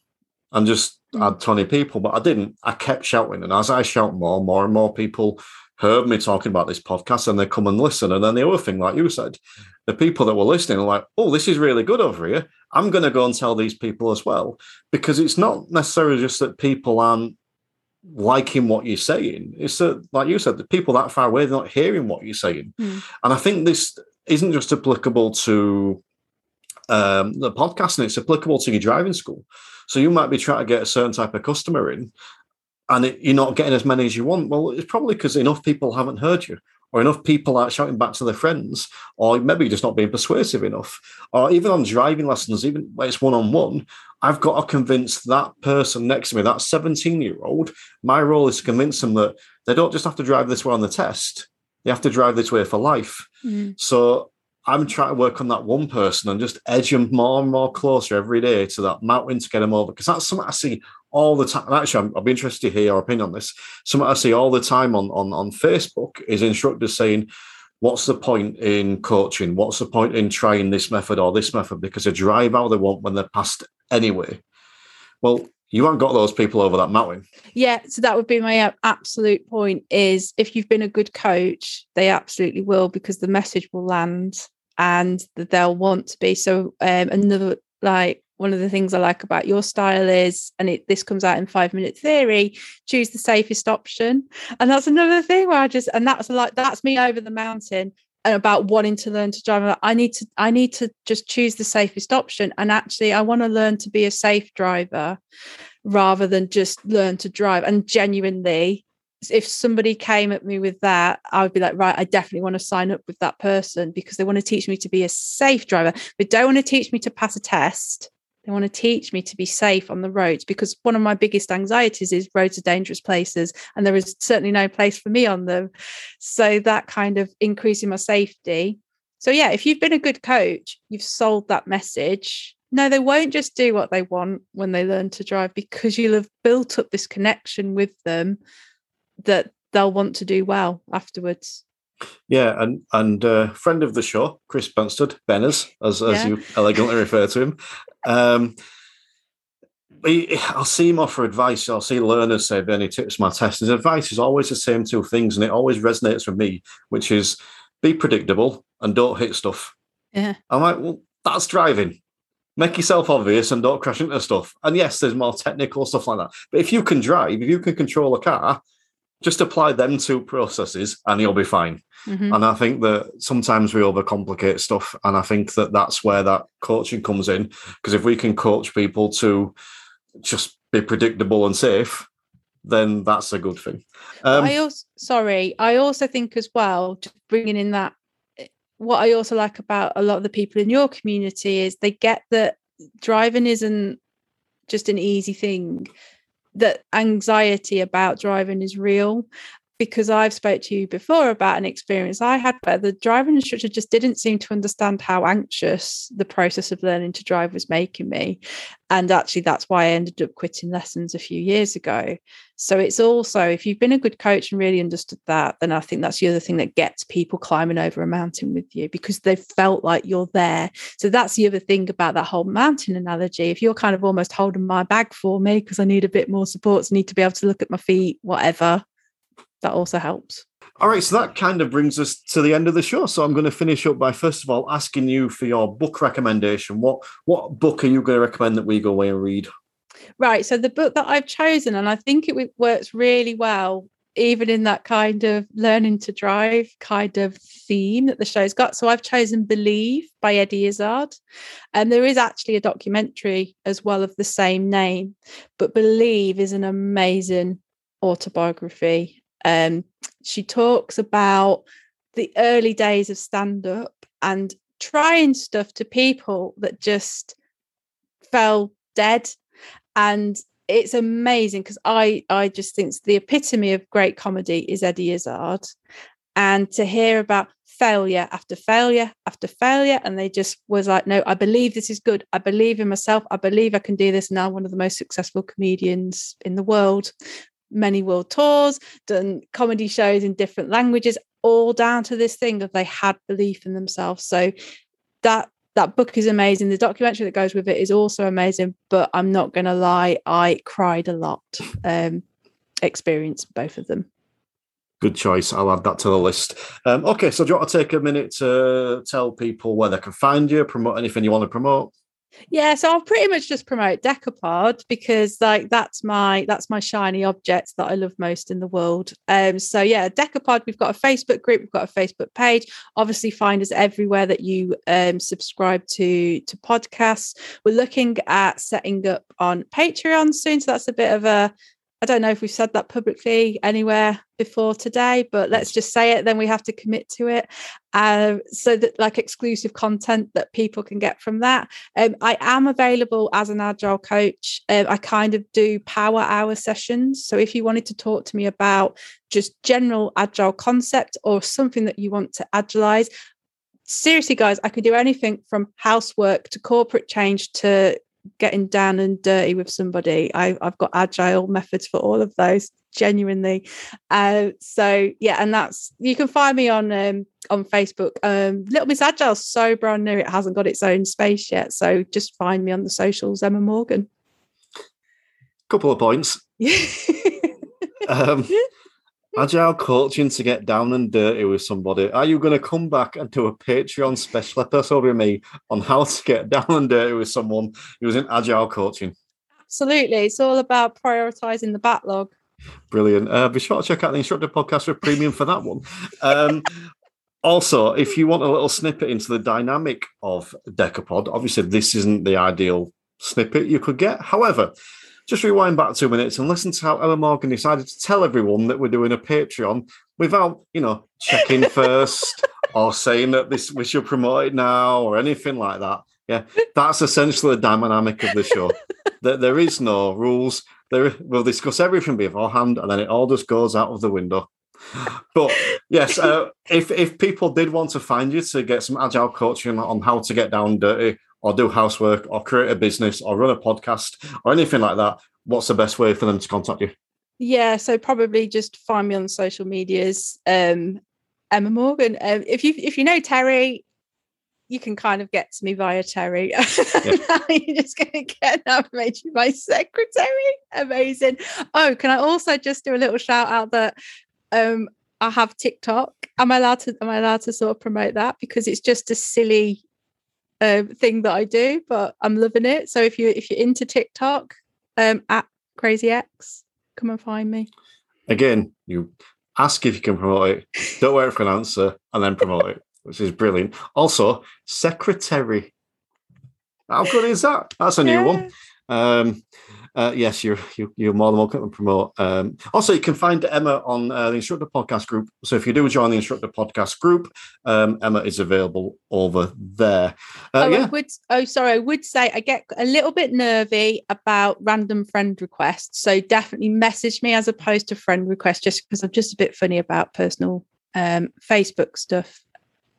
and just mm. had 20 people, but I didn't. I kept shouting. And as I shout more, more and more people heard me talking about this podcast and they come and listen. And then the other thing, like you said, the people that were listening are like, oh, this is really good over here. I'm going to go and tell these people as well. Because it's not necessarily just that people aren't liking what you're saying. It's that, like you said, the people that far away, they're not hearing what you're saying. Mm. And I think this isn't just applicable to um, the podcasting, it's applicable to your driving school. So you might be trying to get a certain type of customer in, and it, you're not getting as many as you want. Well, it's probably because enough people haven't heard you, or enough people aren't shouting back to their friends, or maybe just not being persuasive enough. Or even on driving lessons, even when it's one on one, I've got to convince that person next to me, that 17 year old. My role is to convince them that they don't just have to drive this way on the test, they have to drive this way for life. Mm. So I'm trying to work on that one person and just edge them more and more closer every day to that mountain to get them over. Because that's something I see all the time. Actually, i will be interested to hear your opinion on this. Something I see all the time on, on, on Facebook is instructors saying, What's the point in coaching? What's the point in trying this method or this method? Because they drive how they want when they're past anyway. Well, you haven't got those people over that mountain. Yeah, so that would be my uh, absolute point is if you've been a good coach, they absolutely will because the message will land and they'll want to be. So um, another like one of the things I like about your style is, and it, this comes out in five minute theory, choose the safest option. And that's another thing where I just, and that's like, that's me over the mountain about wanting to learn to drive. I need to, I need to just choose the safest option. And actually, I want to learn to be a safe driver rather than just learn to drive. And genuinely, if somebody came at me with that, I would be like, right, I definitely want to sign up with that person because they want to teach me to be a safe driver. They don't want to teach me to pass a test. They want to teach me to be safe on the roads because one of my biggest anxieties is roads are dangerous places and there is certainly no place for me on them. So that kind of increasing my safety. So yeah, if you've been a good coach, you've sold that message. No, they won't just do what they want when they learn to drive because you'll have built up this connection with them that they'll want to do well afterwards. Yeah, and and uh, friend of the show, Chris Benstead, Benners, as as yeah. you elegantly refer to him. Um, I'll see him offer advice. I'll see learners say, "Any tips my test?" His advice is always the same two things, and it always resonates with me, which is be predictable and don't hit stuff. Yeah, I'm like, well, that's driving. Make yourself obvious and don't crash into stuff. And yes, there's more technical stuff like that. But if you can drive, if you can control a car, just apply them two processes and you'll be fine. Mm-hmm. And I think that sometimes we overcomplicate stuff. And I think that that's where that coaching comes in. Because if we can coach people to just be predictable and safe, then that's a good thing. Um, I also, sorry, I also think as well, just bringing in that what I also like about a lot of the people in your community is they get that driving isn't just an easy thing that anxiety about driving is real because I've spoke to you before about an experience I had where the driving instructor just didn't seem to understand how anxious the process of learning to drive was making me. And actually that's why I ended up quitting lessons a few years ago. So it's also if you've been a good coach and really understood that, then I think that's the other thing that gets people climbing over a mountain with you because they felt like you're there. So that's the other thing about that whole mountain analogy. If you're kind of almost holding my bag for me because I need a bit more support, I need to be able to look at my feet, whatever, that also helps. All right, so that kind of brings us to the end of the show. So I'm going to finish up by first of all asking you for your book recommendation. What what book are you going to recommend that we go away and read? Right. So the book that I've chosen, and I think it works really well, even in that kind of learning to drive kind of theme that the show's got. So I've chosen Believe by Eddie Izzard. And there is actually a documentary as well of the same name. But Believe is an amazing autobiography um, she talks about the early days of stand up and trying stuff to people that just fell dead. And it's amazing because I I just think the epitome of great comedy is Eddie Izzard. And to hear about failure after failure after failure, and they just was like, no, I believe this is good. I believe in myself. I believe I can do this. And now, one of the most successful comedians in the world many world tours, done comedy shows in different languages, all down to this thing of they had belief in themselves. So that that book is amazing. The documentary that goes with it is also amazing. But I'm not going to lie, I cried a lot. Um, experienced both of them. Good choice. I'll add that to the list. Um, okay, so do you want to take a minute to tell people where they can find you, promote anything you want to promote? Yeah, so I'll pretty much just promote Decapod because like that's my that's my shiny object that I love most in the world. Um so yeah, Decapod, we've got a Facebook group, we've got a Facebook page. Obviously find us everywhere that you um subscribe to to podcasts. We're looking at setting up on Patreon soon, so that's a bit of a I don't know if we've said that publicly anywhere before today, but let's just say it. Then we have to commit to it. Uh, so that like exclusive content that people can get from that. Um, I am available as an agile coach. Um, I kind of do power hour sessions. So if you wanted to talk to me about just general agile concept or something that you want to agilize, seriously, guys, I could do anything from housework to corporate change to getting down and dirty with somebody. I, have got agile methods for all of those, genuinely. Uh, so yeah, and that's you can find me on um, on Facebook. Um, Little Miss Agile, so brand new, it hasn't got its own space yet. So just find me on the socials, Emma Morgan. Couple of points. um, Agile coaching to get down and dirty with somebody. Are you going to come back and do a Patreon special episode with me on how to get down and dirty with someone using agile coaching? Absolutely. It's all about prioritizing the backlog. Brilliant. Uh, be sure to check out the Instructor Podcast for premium for that one. Um, also, if you want a little snippet into the dynamic of Decapod, obviously this isn't the ideal snippet you could get. However, just rewind back two minutes and listen to how Emma Morgan decided to tell everyone that we're doing a Patreon without, you know, checking first or saying that this we should promote it now or anything like that. Yeah, that's essentially the dynamic of the show. that there is no rules. There, we'll discuss everything beforehand, and then it all just goes out of the window. But yes, uh, if if people did want to find you to get some agile coaching on how to get down dirty or do housework or create a business or run a podcast or anything like that, what's the best way for them to contact you? Yeah, so probably just find me on social medias. Um, Emma Morgan. Um, if you if you know Terry, you can kind of get to me via Terry. Yeah. You're just going to get now made you my secretary. Amazing. Oh, can I also just do a little shout out that um, I have TikTok. Am I allowed to? Am I allowed to sort of promote that because it's just a silly uh, thing that I do, but I'm loving it. So if you if you're into TikTok, um, at Crazy Ex, come and find me. Again, you ask if you can promote it. Don't wait for an answer and then promote it, which is brilliant. Also, secretary. How good is that? That's a new yeah. one. Um, Uh, yes, you're, you're you're more than welcome to promote. Um, also, you can find Emma on uh, the Instructor Podcast group. So if you do join the Instructor Podcast group, um, Emma is available over there. Uh, oh, I would, oh, sorry. I would say I get a little bit nervy about random friend requests. So definitely message me as opposed to friend requests, just because I'm just a bit funny about personal um, Facebook stuff.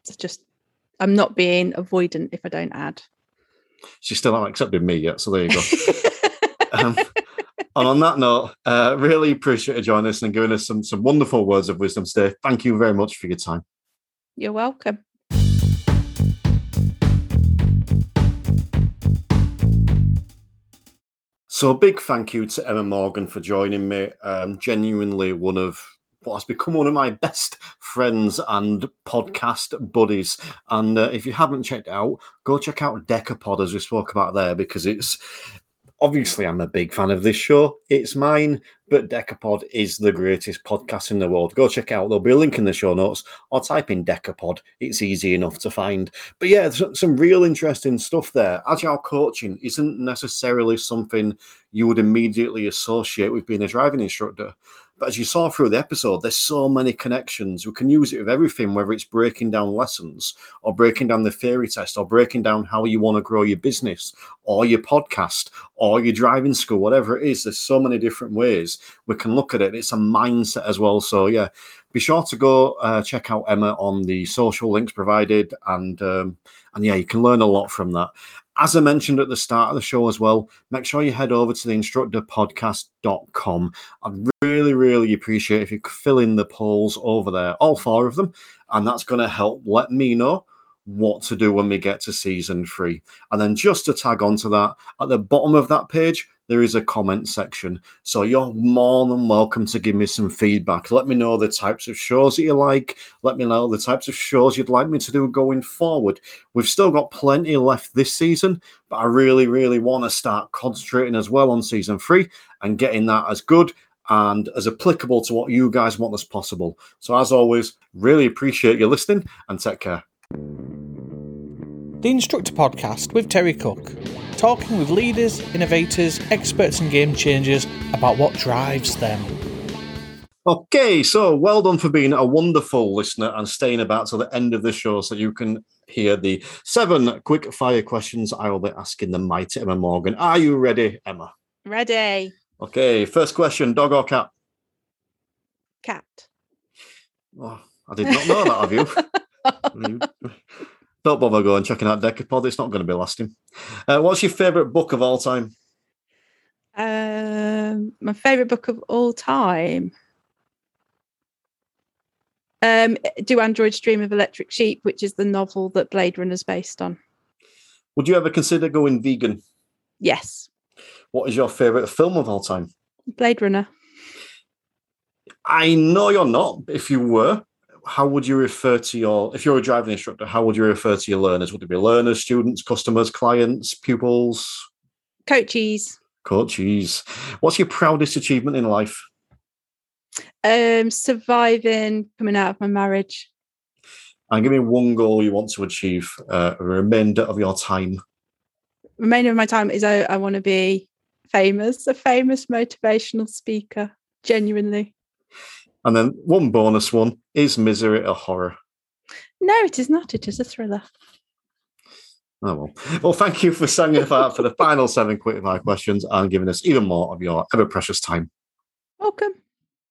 It's just, I'm not being avoidant if I don't add. she still hasn't accepted me yet. So there you go. um, and on that note, uh, really appreciate you joining us and giving us some some wonderful words of wisdom today. Thank you very much for your time. You're welcome. So a big thank you to Emma Morgan for joining me. Um, genuinely one of what has become one of my best friends and podcast buddies. And uh, if you haven't checked out, go check out Decapod as we spoke about there because it's obviously I'm a big fan of this show. It's mine, but Decapod is the greatest podcast in the world. Go check out. There'll be a link in the show notes or type in Decapod. It's easy enough to find. But yeah, some real interesting stuff there. Agile coaching isn't necessarily something you would immediately associate with being a driving instructor. But as you saw through the episode, there's so many connections. We can use it with everything, whether it's breaking down lessons or breaking down the theory test or breaking down how you want to grow your business or your podcast or your driving school, whatever it is. There's so many different ways we can look at it. It's a mindset as well. So, yeah, be sure to go uh, check out Emma on the social links provided. And, um, and yeah, you can learn a lot from that. As I mentioned at the start of the show as well, make sure you head over to the instructorpodcast.com. I'd really, really appreciate if you could fill in the polls over there, all four of them. And that's going to help let me know what to do when we get to season three. And then just to tag on to that, at the bottom of that page, there is a comment section. So you're more than welcome to give me some feedback. Let me know the types of shows that you like. Let me know the types of shows you'd like me to do going forward. We've still got plenty left this season, but I really, really want to start concentrating as well on season three and getting that as good and as applicable to what you guys want as possible. So, as always, really appreciate you listening and take care. The Instructor Podcast with Terry Cook, talking with leaders, innovators, experts, and game changers about what drives them. Okay, so well done for being a wonderful listener and staying about till the end of the show so you can hear the seven quick fire questions I will be asking the mighty Emma Morgan. Are you ready, Emma? Ready. Okay, first question dog or cat? Cat. Oh, I did not know that of you. Don't bother going checking out Decapod. It's not going to be lasting. Uh, what's your favourite book of all time? Um, my favorite book of all time. Um, Do Androids Dream of Electric Sheep, which is the novel that Blade Runner is based on. Would you ever consider going vegan? Yes, What is your favourite film of all time? Blade Runner. I know you're not. If you were, how would you refer to your? If you're a driving instructor, how would you refer to your learners? Would it be learners, students, customers, clients, pupils, Coaches. coaches? What's your proudest achievement in life? Um, surviving coming out of my marriage. And give me one goal you want to achieve. Uh, a remainder of your time. Remainder of my time is I, I want to be famous, a famous motivational speaker. Genuinely. And then one bonus one is misery a horror? No, it is not. It is a thriller. Oh well. Well, thank you for sending up for the final seven quick questions and giving us even more of your ever precious time. Welcome.